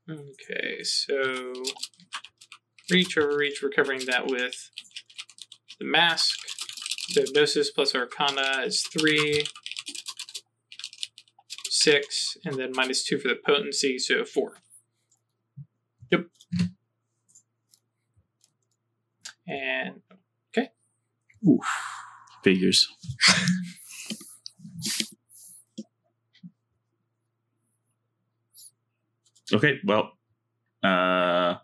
Okay, so reach over reach, we're covering that with the mask. So Gnosis plus Arcana is three, six, and then minus two for the potency, so four. Yep. And okay. Oof. Figures. <laughs> okay, well, uh,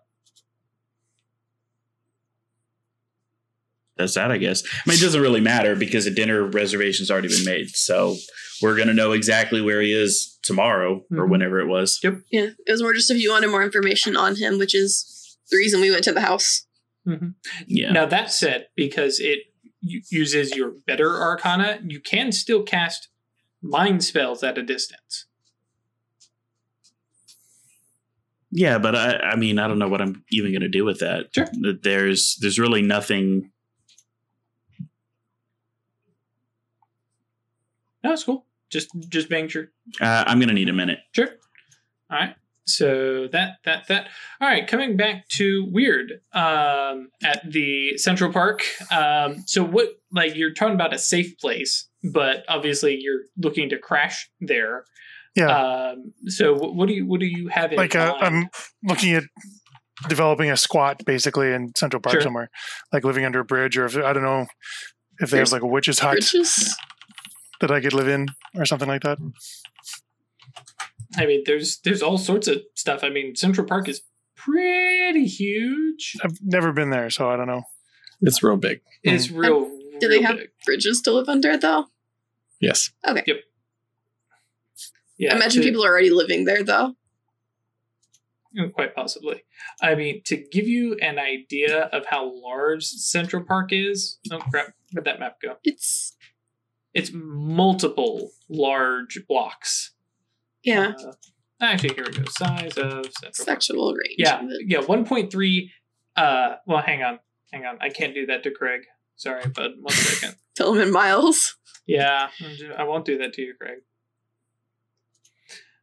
that's that, I guess. I mean, it doesn't really matter because the dinner reservation's already been made, so we're gonna know exactly where he is tomorrow or Mhm. whenever it was. Yep. Yeah, it was more just if you wanted more information on him, which is the reason we went to the house. Yeah. Now that said, because it uses your better arcana, you can still cast mind spells at a distance. Yeah, but I, I mean, I don't know what I'm even going to do with that. Sure. That There's, there's really nothing. No, that's cool. Just just making sure. Uh, I'm going to need a minute. Sure. All right. So that that that. All right. Coming back to weird um, at the Central Park. Um, so what? Like you're talking about a safe place, but obviously you're looking to crash there. Yeah. Um, so what, what do you what do you have in mind? like uh, mind? I'm looking at developing a squat basically in Central Park Sure. somewhere, like living under a bridge, or if I don't know if they There's like a witch's hut Bridges. That I could live in or something like that. I mean, there's there's all sorts of stuff. I mean, Central Park is pretty huge. I've never been there, so I don't know. It's real big. It's real. Do they real have big. bridges to live under though? Yes. Okay. Yep. Yeah, I imagine to- people are already living there though. Mm, Quite possibly. I mean, to give you an idea of how large Central Park is. Oh crap! Where'd that map go? It's It's multiple large blocks. yeah, Uh, actually, here we go. Size of Central sexual range. Yeah, yeah. One point three. Uh, well, hang on, hang on. I can't do that to Craig. Sorry, bud. One second. <laughs> Tell them in miles. Yeah, I won't do that to you, Craig.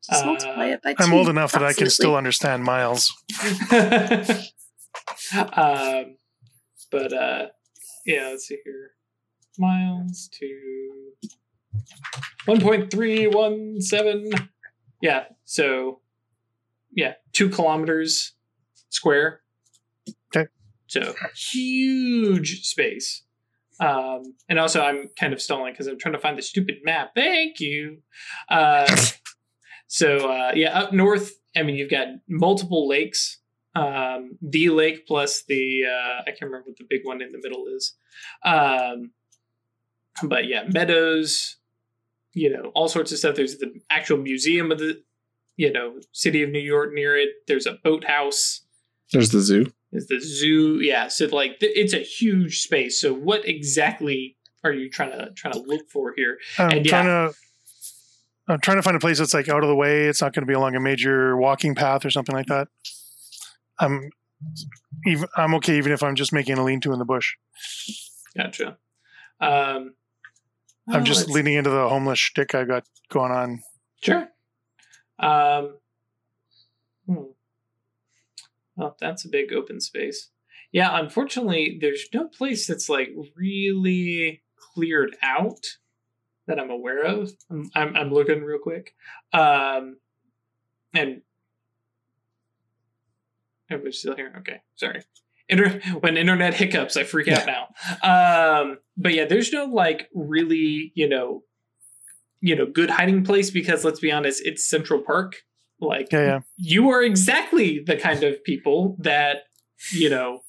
Just Uh, multiply it by I'm two, old enough that I can still understand miles. <laughs> um, but uh, yeah, let's see here. Miles to one point three one seven. Yeah, so yeah, two kilometers square. Okay. So huge space. Um, and also, I'm kind of stalling because I'm trying to find the stupid map. Thank you. Uh, so uh, yeah, up north. I mean, you've got multiple lakes. Um, the lake plus the uh, I can't remember what the big one in the middle is. Um, but yeah, meadows. You know, all sorts of stuff. There's the actual museum of the, you know, city of New York near it. There's a boathouse. There's the zoo. There's the zoo? Yeah. So like, th- it's a huge space. So what exactly are you trying to trying to look for here? I'm And yeah. trying to. I'm trying to find a place that's like out of the way. It's not going to be along a major walking path or something like that. I'm, even I'm okay even if I'm just making a lean-to in the bush. Gotcha. Um, I'm just leaning into the homeless shtick I got going on. Sure. Um, hmm. Well, that's a big open space. Yeah, unfortunately, there's no place that's like really cleared out that I'm aware of. I'm, I'm, I'm looking real quick. Um, and everybody's still here. Okay, sorry. Inter- when internet hiccups, I freak out now. Um, but yeah, there's no like really, you know, you know, good hiding place because let's be honest, it's Central Park. Like Yeah, yeah. you are exactly the kind of people that, you know,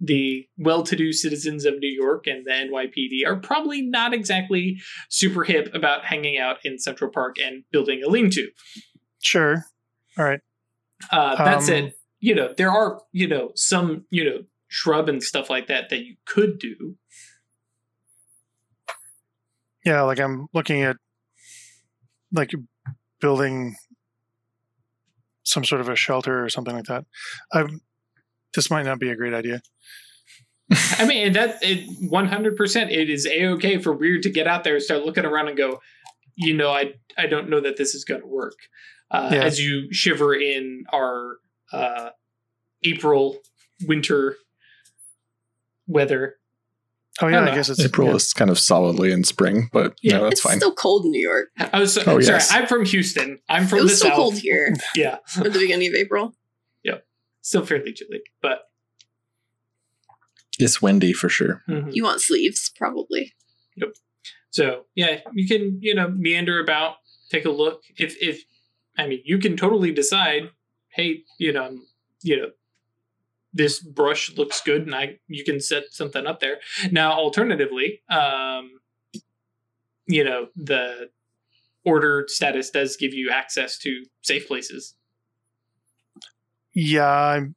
the well-to-do citizens of New York and the NYPD are probably not exactly super hip about hanging out in Central Park and building a lean-to. Sure. All right. Uh, that Um, said, you know, there are, you know, some, you know, shrub and stuff like that that you could do. Yeah, like I'm looking at like building some sort of a shelter or something like that. I'm, this might not be a great idea. <laughs> I mean, that it 100% it is a-okay for weird to get out there and start looking around and go, you know, I I don't know that this is going to work. Uh, Yeah. As you shiver in our uh, April winter weather. Oh yeah, I I, guess it's April yeah. is kind of solidly in spring, but Yeah, yeah, that's it's fine. still cold in New York. I was so, Oh, sorry. yes. I'm from Houston. I'm from it the was still south. cold here <laughs> Yeah, <laughs> at the beginning of April. Yep, still fairly chilly, but it's windy for sure. mhm. You want sleeves, probably. Yep. So yeah, you can you know meander about, take a look. If if I mean, you can totally decide. Hey, you know, you know, this brush looks good, and I you can set something up there. Now, alternatively, um, you know, the order status does give you access to safe places. Yeah, I'm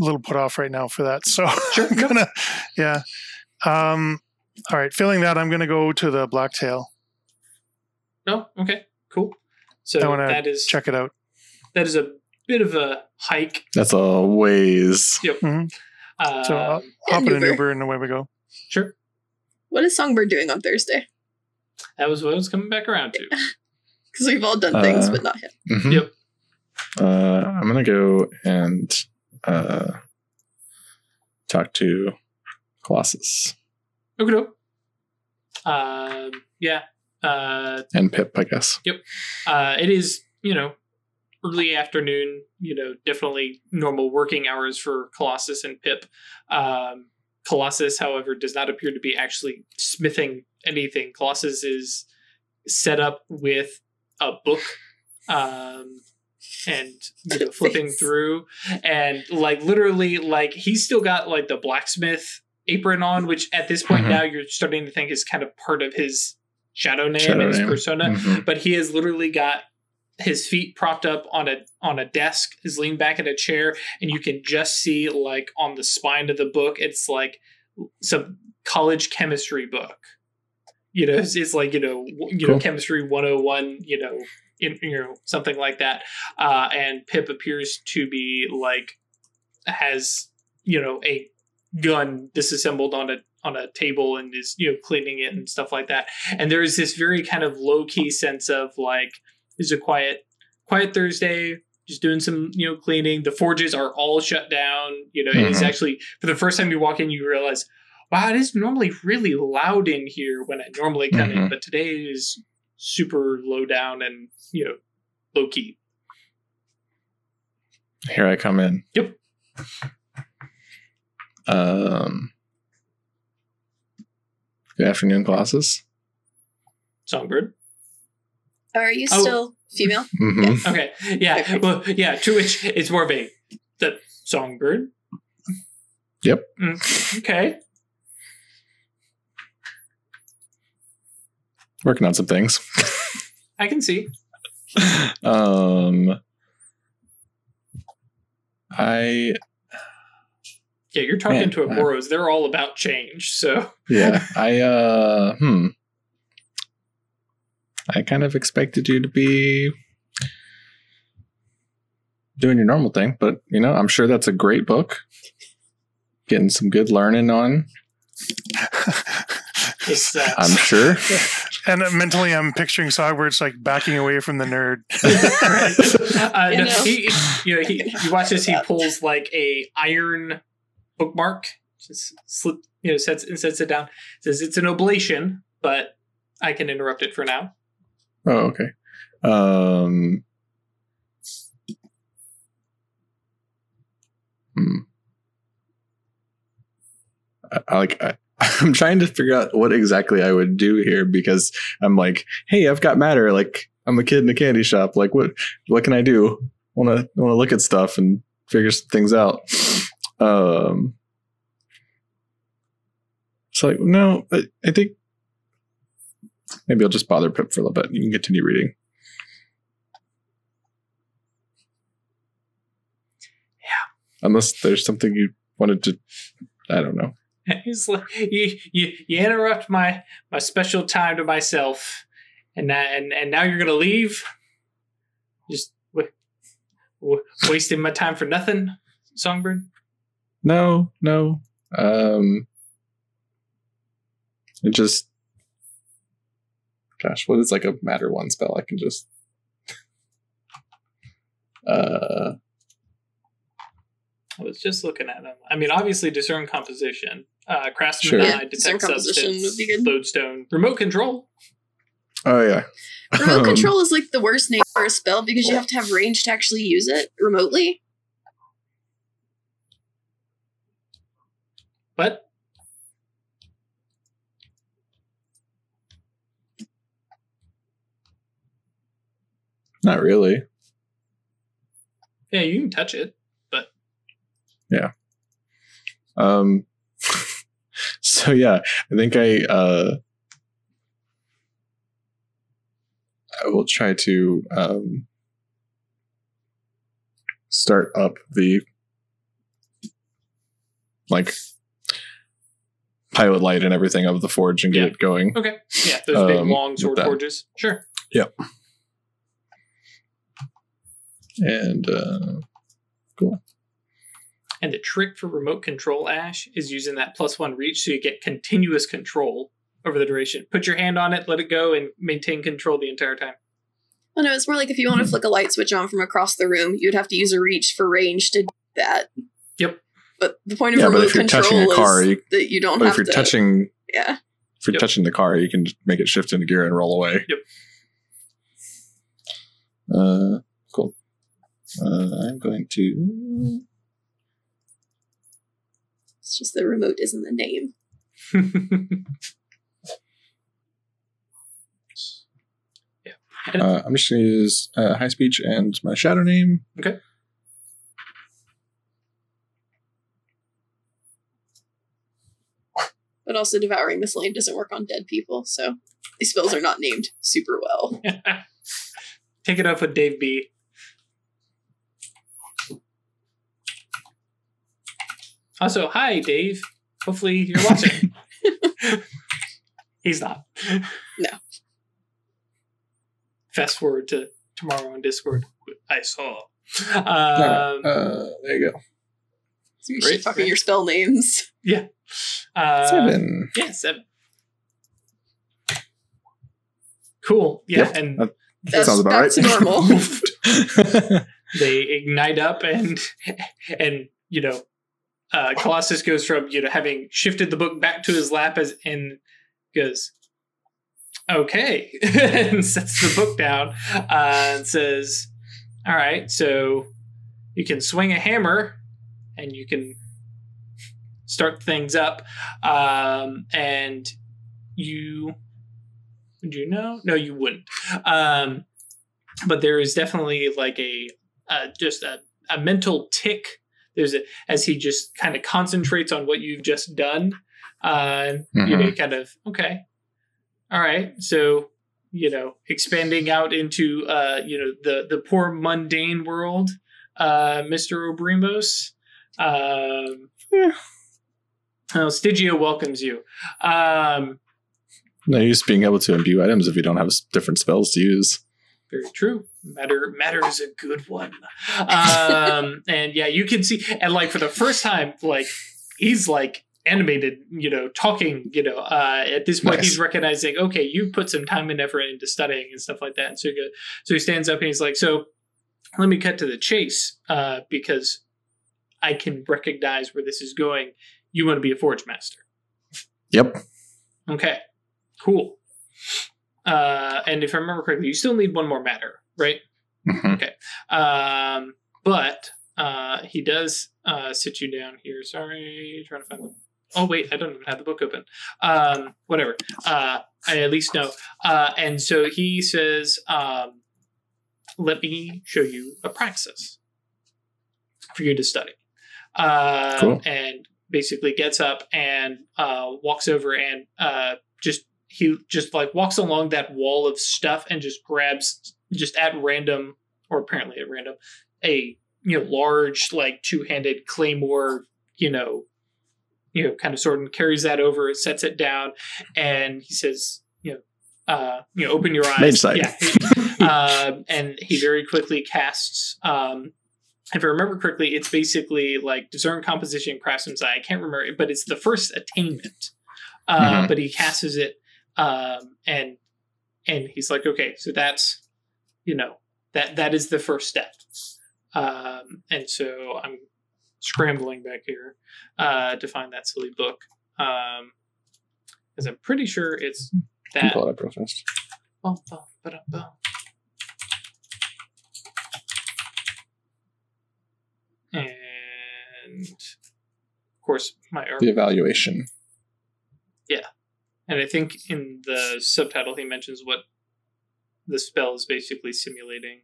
a little put off right now for that. So <laughs> Sure, I'm gonna yeah. Um all right, failing that, I'm gonna go to the blacktail. No, okay, cool. So I that is Check it out. That is a bit of a hike. That's a ways. Um, So I'll Yeah, hop in an Uber. Uber and away we go. sure, What is Songbird doing on Thursday? that was what I was coming back around to. <laughs> Because we've all done things, Uh, but not him. Mhm. Yep. Uh, I'm gonna go and uh, talk to Colossus Okay. doke. Um. Yeah. Uh. and Pip, I guess. Uh. It is. You know. Early afternoon. You know. Definitely normal working hours for Colossus and Pip. Um. Colossus, however, does not appear to be actually smithing anything. Colossus is set up with a book. Um. And you know, <laughs> flipping Face. through, and like literally, like he's still got like the blacksmith apron on, which at this point Mhm. now you're starting to think is kind of part of his shadow name Shadow and his name. persona. Mhm. But he has literally got his feet propped up on a on a desk, is leaned back in a chair, and you can just see like on the spine of the book, it's like some college chemistry book. You know, it's, it's like you know, you know, chemistry 101, you know, in, you know, something like that. Uh, and Pip appears to be like has you know a gun disassembled on a on a table and is you know cleaning it and stuff like that. And there is this very kind of low key sense of like is a quiet quiet Thursday. Just doing some, you know, cleaning. The forges are all shut down. You know, it is Mhm. actually for the first time you walk in, you realize, wow, it is normally really loud in here when I normally come in, Mhm. but today is super low down and you know low key. Here I come in. Yep. Um, Good afternoon Colossus. Songbird. Are you Oh. still female? <laughs> hmm Okay. Yeah. Okay. Well, yeah. To which it's more of a the songbird. Yep. Mm, okay. Working on some things. I can see. um, I Yeah, you're talking Man, to a Moros. They're all about change. So yeah, I uh, hmm. I kind of expected you to be doing your normal thing, but you know, I'm sure that's a great book. Getting some good learning on, <laughs> I'm sure. <laughs> and uh, mentally, I'm picturing Sogwords like backing away from the nerd. <laughs> right. Uh, You no, know. he, you know, he, you watch this. He pulls like a iron bookmark, just slip, you know, sets and sets it down. Says it's an oblation, but I can interrupt it for now. Oh, okay. Um, hmm. I, I like. I, <laughs> I'm trying to figure out what exactly I would do here because I'm like, hey, I've got matter. Like, I'm a kid in a candy shop. Like, what? What can I do? Want to want to look at stuff and figure things out. Um. It's like no, I, I think Maybe I'll just bother Pip for a little bit. And you can continue reading. Yeah. Unless there's something you wanted to, I don't know. <laughs> He's like, you, you, you interrupt my my special time to myself, and now, and and now you're gonna leave. Just w- w- wasting my time for nothing, Songbird. No, no. Um, it just, gosh, what is like a matter one spell? I can just, uh, I was just looking at them. I mean, obviously, discern composition, uh, craftsman Sure. eye, Yeah, discern detect substance, would lodestone, remote control. oh yeah. <laughs> Remote Um, control is like the worst name for a spell because you have to have range to actually use it remotely. What? Not really. Yeah, you can touch it. But yeah. Um, <laughs> so yeah, I think I uh, I will try to um, start up the like pilot light and everything of the forge and get Yeah. it going. Okay. Yeah, those big Um, long sword forges. Sure. And uh, cool. And the trick for remote control, Ash, is using that plus one reach so you get continuous control over the duration. Put your hand on it, let it go, and maintain control the entire time. Oh no, it's more like if you want to flick a light switch on from across the room, you'd have to use a reach for range to do that. Yep. But the point of Yeah, remote if you're control touching a car, is you- that you don't but have if you're to. touching yeah. if you're Yep. touching the car, you can make it shift into gear and roll away. Yep. Uh, cool. Uh, I'm going to. It's just the remote isn't the name. <laughs> yeah. Uh, I'm just going to use uh, high speech and my shadow name. Okay. But also devouring the slain doesn't work on dead people, so these spells are not named super well. <laughs> Take it up with Dave B. Also, hi, Dave. Hopefully you're watching. <laughs> <laughs> He's not. No. Fast forward to tomorrow on Discord. I saw. Um, Alright, uh, there you go. So you're Great, shit talking your spell names. uh, Seven. Yeah, seven. Cool. Yeah, Yep, and that- That's, sounds about that's right. normal. <laughs> they ignite up and and you know uh colossus goes from you know having shifted the book back to his lap as and goes okay <laughs> and sets the book down uh, and says all right so you can swing a hammer and you can start things up um and you would you know? No, you wouldn't. Um, but there is definitely like a uh, just a, a mental tick. There's a, as he just kind of concentrates on what you've just done. Uh, You know, kind of okay, all right. So you know, expanding out into uh, you know the the poor mundane world, uh, Mister Obrimos. Um, Yeah. oh, Stygia welcomes you. Um, No use being able to imbue items if you don't have different spells to use. Very true. Matter matter is a good one. Um, <laughs> and yeah, you can see, and like for the first time, like he's like animated, you know, talking, you know. Uh, at this point, Nice. he's recognizing, okay, you put some time and effort into studying and stuff like that. And so, he go- so he stands up and he's like, so let me cut to the chase, uh, because I can recognize where this is going. You want to be a forge master. Yep. Okay, cool. Uh, and if I remember correctly, you still need one more matter, right? Mhm. Um, but uh, he does uh, sit you down here. Sorry, trying to find the. Oh wait, I don't even have the book open. Um, whatever. Uh, I at least know. Uh, and so he says, um, "Let me show you a praxis for you to study." Uh, Cool. And basically gets up and uh, walks over and uh, just he just like walks along that wall of stuff and just grabs just at random or apparently at random a you know large like two-handed claymore you know you know kind of sword and carries that over sets it down and he says you know uh you know open your eyes yeah <laughs> um and he very quickly casts um if I remember correctly, it's basically like discern composition, craftsman's eye. I can't remember, but it's the first attainment. Uh, Mhm. But he casts it, um, and and he's like, okay, so that's you know that that is the first step. Um, and so I'm scrambling back here uh, to find that silly book um, because I'm pretty sure it's that. pull it up real fast. Bum, bum, ba-dum. And of course, my. The evaluation. And I think in the subtitle, he mentions what the spell is basically simulating.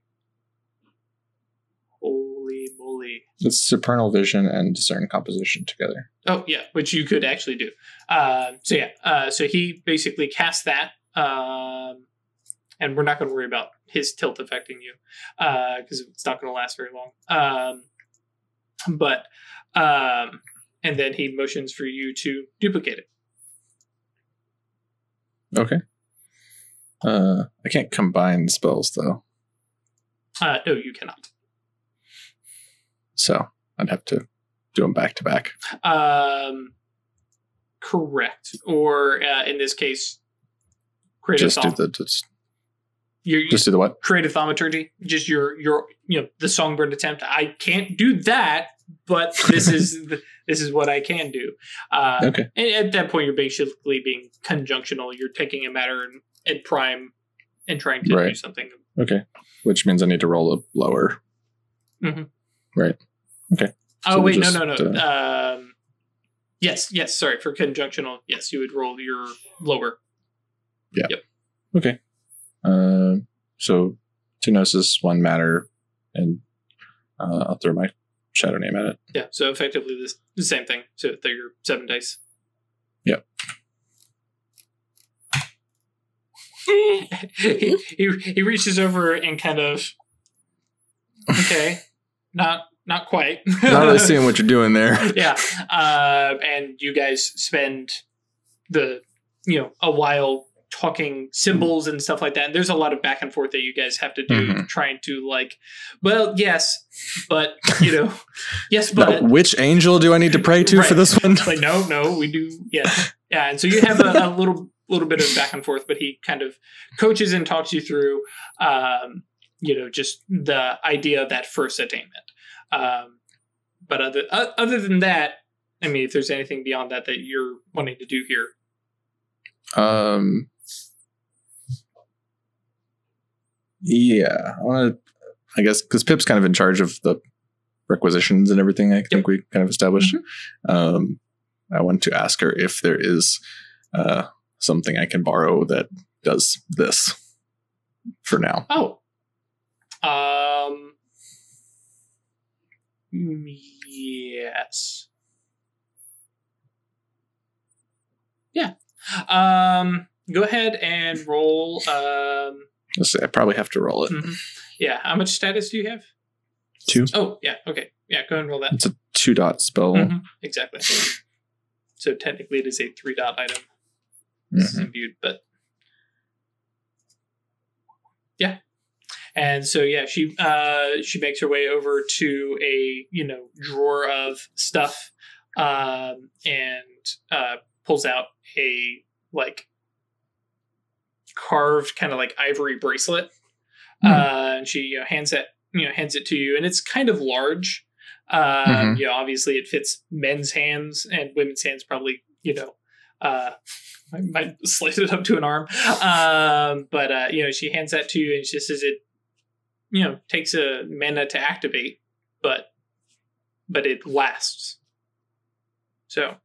Holy moly. It's supernal vision and discern composition together. Oh yeah, which you could actually do. Uh, so yeah, uh, so he basically casts that, um, and we're not going to worry about his tilt affecting you because it's not going to last very long. Um, but um, and then he motions for you to duplicate it. Okay. Uh, I can't combine spells though, Uh, no, you cannot. so I'd have to do them back to back. Um, correct, or uh, in this case, create Just a do the just, just do the what? create a thaumaturgy, just your your you know the songbird attempt. I can't do that, but this is this is what I can do. Uh, Okay. And at that point, you're basically being conjunctional. You're taking a matter and, and prime and trying to do Right. something. Okay. Which means I need to roll a lower. Mhm. Right. Okay. Oh So wait, no, just, no, no. uh, um, yes, yes. Sorry for conjunctional. Yes, you would roll your lower. Yeah. Yep. Okay. Um. so two gnosis, one matter, and uh, I'll throw my shadow name at it. Yeah. So effectively, this the same thing. So they're your seven dice. Yep. <laughs> he, he he reaches over and kind of okay, not not quite. <laughs> Not really seeing what you're doing there. <laughs> yeah, uh, and you guys spend the you know a while talking symbols and stuff like that. And there's a lot of back and forth that you guys have to do, Mhm. trying to like, well, yes, but you know, <laughs> yes, but which angel do I need to pray to for this one? like no no we do yeah yeah and so you have a, a <laughs> little little bit of back and forth but he kind of coaches and talks you through um you know just the idea of that first attainment um but other uh, other than that i mean if there's anything beyond that that you're wanting to do here Um. Yeah, I want to. I guess because Pip's kind of in charge of the requisitions and everything. I think we kind of established. Um, I want to ask her if there is uh, something I can borrow that does this for now. Oh. Um. Yes. Yeah. Um. Go ahead and roll. Um. I probably have to roll it. mhm. Yeah. How much status do you have? Two. Oh, yeah. Okay. Yeah. Go ahead and roll that. It's a two dot spell. Mhm, Exactly. So technically, it is a three dot item. Mhm. imbued, but yeah. And so yeah, she uh she makes her way over to a you know drawer of stuff, um, and uh pulls out a like carved kind of like ivory bracelet. Hmm. Uh, and she you know, hands it you know hands it to you, and it's kind of large. Um, Mhm. you know, obviously it fits men's hands and women's hands probably you know uh I might <laughs> slice it up to an arm. Um, but uh, you know, she hands that to you, and she says it, you know, takes a mana to activate, but but it lasts. So,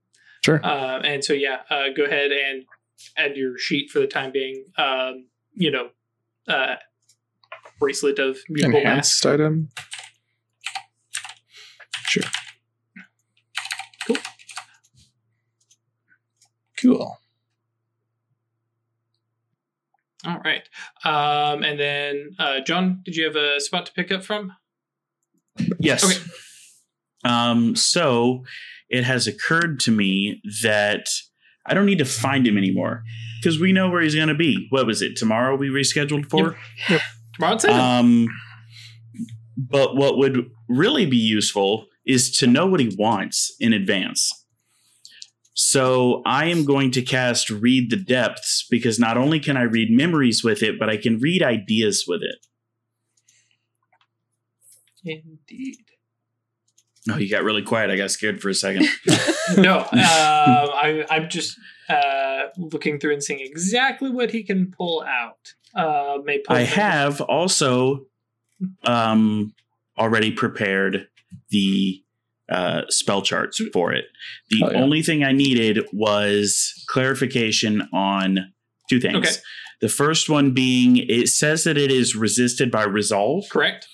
Sure. uh, and so yeah, uh, go ahead and add your sheet for the time being. Um, you know, uh, bracelet of mutable mass. Enhanced item. Sure. Cool. Cool. All right, um, and then uh, John, did you have a spot to pick up from? Yes. Okay. Um, so it has occurred to me that I don't need to find him anymore because we know where he's going to be. What was it? Tomorrow we rescheduled for? Tomorrow at seven. Um, but what would really be useful is to know what he wants in advance. So I am going to cast Read the Depths because not only can I read memories with it, but I can read ideas with it. Indeed. Oh, you got really quiet. I got scared for a second. <laughs> <laughs> no, uh, I, I'm just uh, looking through and seeing exactly what he can pull out. Uh, may pull I have also um, already prepared the uh, spell charts for it. The Oh, yeah. only thing I needed was clarification on two things. Okay. The first one being it says that it is resisted by resolve, correct.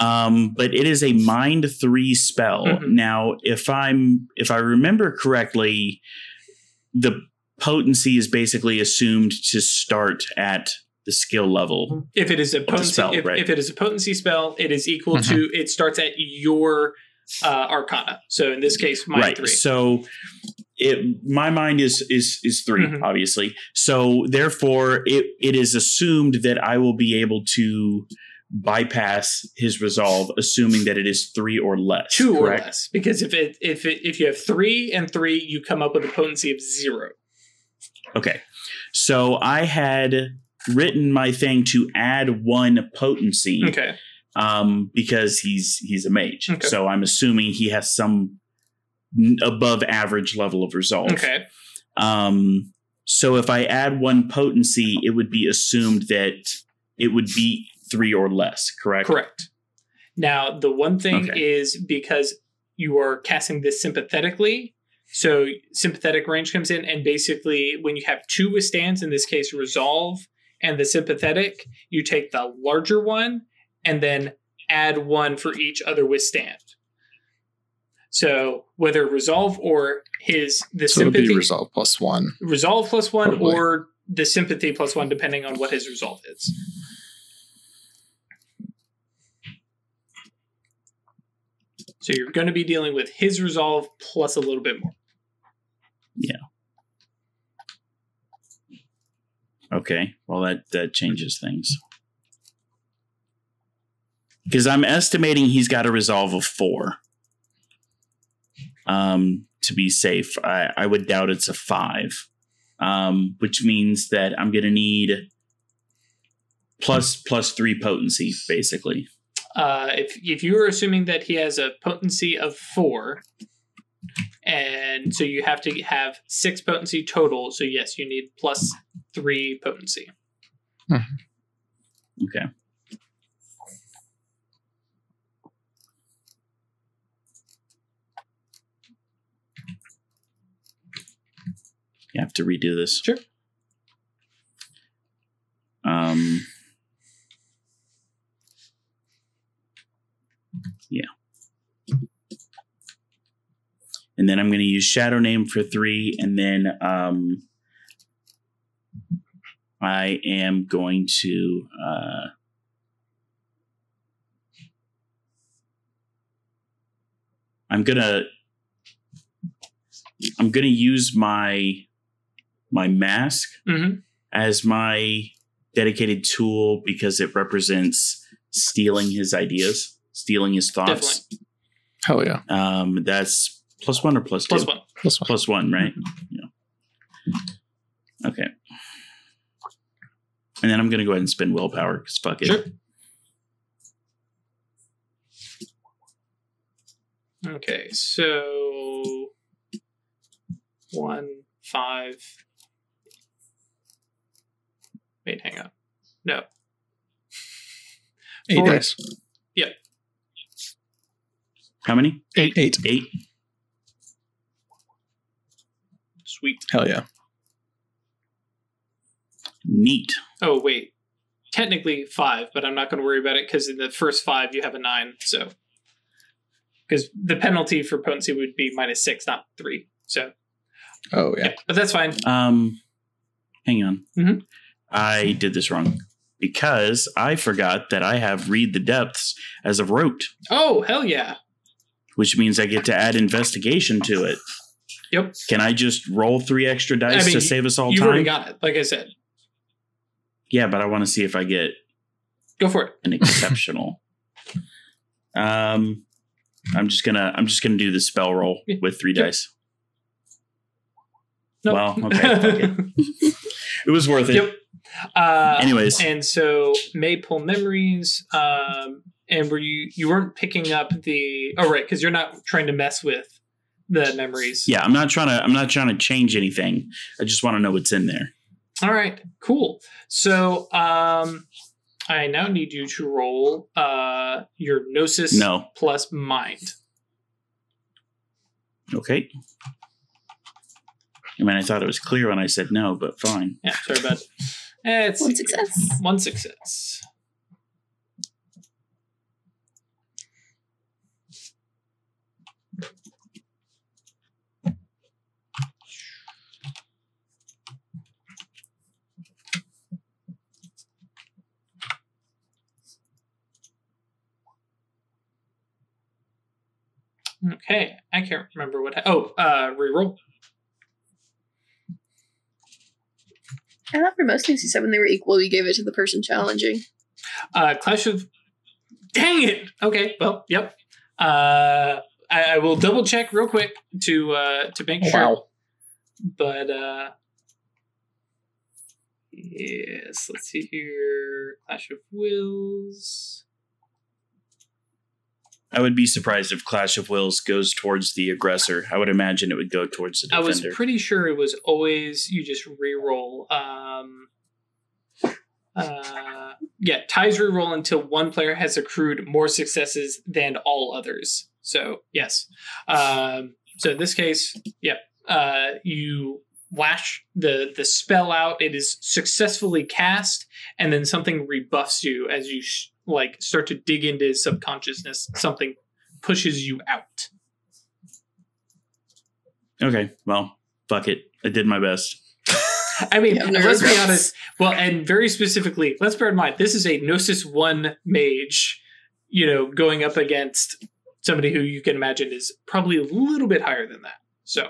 Um, but it is a mind three spell. Mhm. Now, if I'm if I remember correctly, the potency is basically assumed to start at the skill level. If it is a potency, spell, if, right. if it is a potency spell, it is equal to. It starts at your uh, Arcana. So in this case, mine right. three. So it my mind is is is 3 Mhm. obviously. So therefore it it is assumed that I will be able to bypass his resolve assuming that it is 3 or less. Two or less, because if it if it if you have three and three, you come up with a potency of zero. Okay. So I had written my thing to add one potency Okay. um, because he's he's a mage. Okay. So I'm assuming he has some above average level of resolve. Okay. Um, so if I add one potency, it would be assumed that it would be three or less, correct? Correct. Now, the one thing Okay. is because you are casting this sympathetically, so sympathetic range comes in, and basically, when you have two withstands, in this case, resolve and the sympathetic, you take the larger one and then add one for each other withstand. So whether resolve or his the So it'll sympathy be resolve plus one. resolve plus one Probably. or the sympathy plus one, depending on what his resolve is. So you're going to be dealing with his resolve plus a little bit more. Yeah. Okay. Well, that that changes things. Because I'm estimating he's got a resolve of four. Um, to be safe, I, I would doubt it's a five. Um, which means that I'm going to need plus plus three potency, basically. Uh, if if you are assuming that he has a potency of four, and so you have to have six potency total. So yes, you need plus three potency. Okay. You have to redo this. Sure. Um, yeah. And then I'm going to use Shadow Name for three, and then um, I am going to. Uh, I'm gonna. I'm gonna use my my mask hmm as my dedicated tool because it represents stealing his ideas, stealing his thoughts. Definitely. Hell yeah. Um, that's plus one or plus two? Plus one. Plus one. Plus one, right? Yeah. Okay. And then I'm gonna go ahead and spend willpower because fuck it. Sure. Okay, so one, five. Wait, hang on. No. Eight Four. dice. How many? Eight. Eight. Eight. Sweet. Hell yeah. Neat. Oh, wait. Technically five, but I'm not going to worry about it because in the first five you have a nine. So, because the penalty for potency would be minus six, not three. So, Oh yeah, yeah. but that's fine. Um, hang on. Mhm. I did this wrong because I forgot that I have read the depths as a rote, Oh, hell yeah. Which means I get to add investigation to it. Yep. Can I just roll three extra dice I mean, to save us all time? You've time? already got it. Like I said, yeah, but I want to see if I get go for it. an exceptional. <laughs> um, I'm just gonna I'm just gonna do the spell roll with three Sure. dice. Nope. Well, okay, <laughs> It was worth it. Yep. Uh, Anyways. and so may pull memories. Um, and were you you weren't picking up the? Oh, right, because you're not trying to mess with the memories. Yeah, I'm not trying to I'm not trying to change anything. I just want to know what's in there. All right. Cool. So, um, I now need you to roll uh your gnosis No. plus mind. Okay. I mean, I thought it was clear when I said no, but fine. Yeah. Sorry about. Eh, it's One success. One success. Okay, I can't remember what. Oh, uh, reroll. I thought for most things you said when they were equal, we gave it to the person challenging. Uh, Clash of. Dang it! Okay, well, yep. Uh, I, I will double check real quick to uh, to make sure. Wow. But uh, yes, let's see here. Clash of Wills. I would be surprised if Clash of Wills goes towards the aggressor. I would imagine it would go towards the defender. I was pretty sure it was always you just re-roll. Um, uh, yeah, ties re-roll until one player has accrued more successes than all others. So yes, um, so in this case, yeah, uh, you lash the the spell out. It is successfully cast, and then something rebuffs you as you sh- like start to dig into his subconsciousness. Something pushes you out. okay, well, fuck it. I did my best. I mean, You no let's be honest. Well, and very specifically, let's bear in mind this is a Gnosis one mage. You know, going up against somebody who you can imagine is probably a little bit higher than that. So,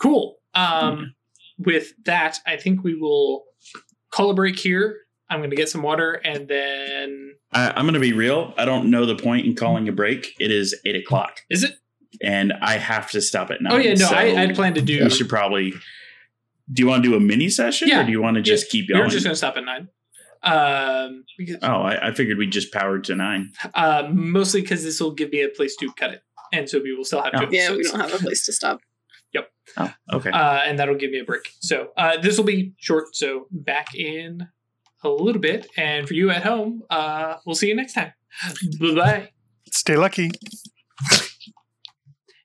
cool. Um, With that, I think we will call a break here. I'm going to get some water, and then I, I'm going to be real. I don't know the point in calling a break. It is eight o'clock, is it? and I have to stop at nine. Oh yeah, no, so I, I plan to do. we should probably. Do you want to do a mini session, Yeah. or do you want to just keep You're going? just going to stop at nine. Um, because, oh, I, I figured we'd just powered to nine. uh, mostly because this will give me a place to cut it, and so we will still have to. Oh. two Yeah, we don't have a place to stop. Yep. Oh, okay. uh, and that'll give me a break. So uh, this will be short. So back in a little bit, and for you at home, uh, we'll see you next time. <laughs> Bye bye. Stay lucky.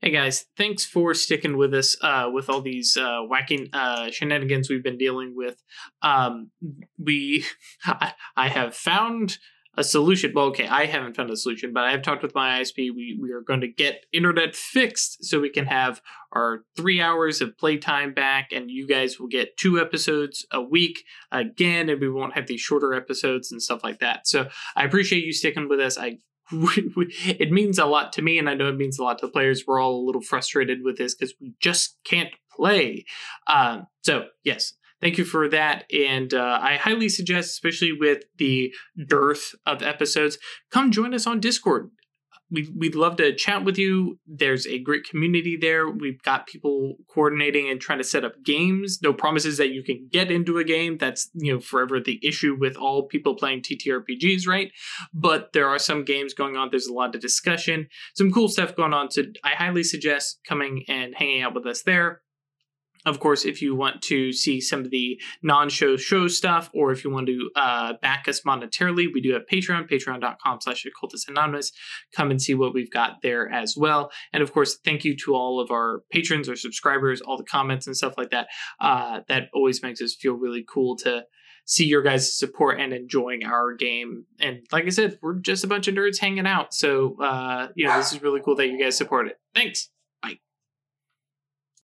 Hey guys, thanks for sticking with us uh, with all these uh, whacking uh, shenanigans we've been dealing with. Um, we, <laughs> I, I have found a solution. Well, okay, I haven't found a solution, but I have talked with my ISP. We we are going to get internet fixed so we can have our three hours of playtime back, and you guys will get two episodes a week again, and we won't have these shorter episodes and stuff like that. So I appreciate you sticking with us. I <laughs> it means a lot to me, and I know it means a lot to the players. We're all a little frustrated with this because we just can't play. Um, so yes, thank you for that. And uh, I highly suggest, especially with the dearth of episodes, come join us on Discord we, we'd love to chat with you. There's a great community there. We've got people coordinating and trying to set up games. No promises that you can get into a game. That's, you know, forever the issue with all people playing TTRPGs, right? But there are some games going on. There's a lot of discussion, some cool stuff going on. So I highly suggest coming and hanging out with us there. Of course, if you want to see some of the non-show show stuff, or if you want to uh, back us monetarily, we do have Patreon, patreon.com slash occultist anonymous. Come and see what we've got there as well. And of course, thank you to all of our patrons our subscribers, all the comments and stuff like that. Uh, that always makes us feel really cool to see your guys' support and enjoying our game. And like I said, we're just a bunch of nerds hanging out. So, uh, you know, this is really cool that you guys support it. Thanks.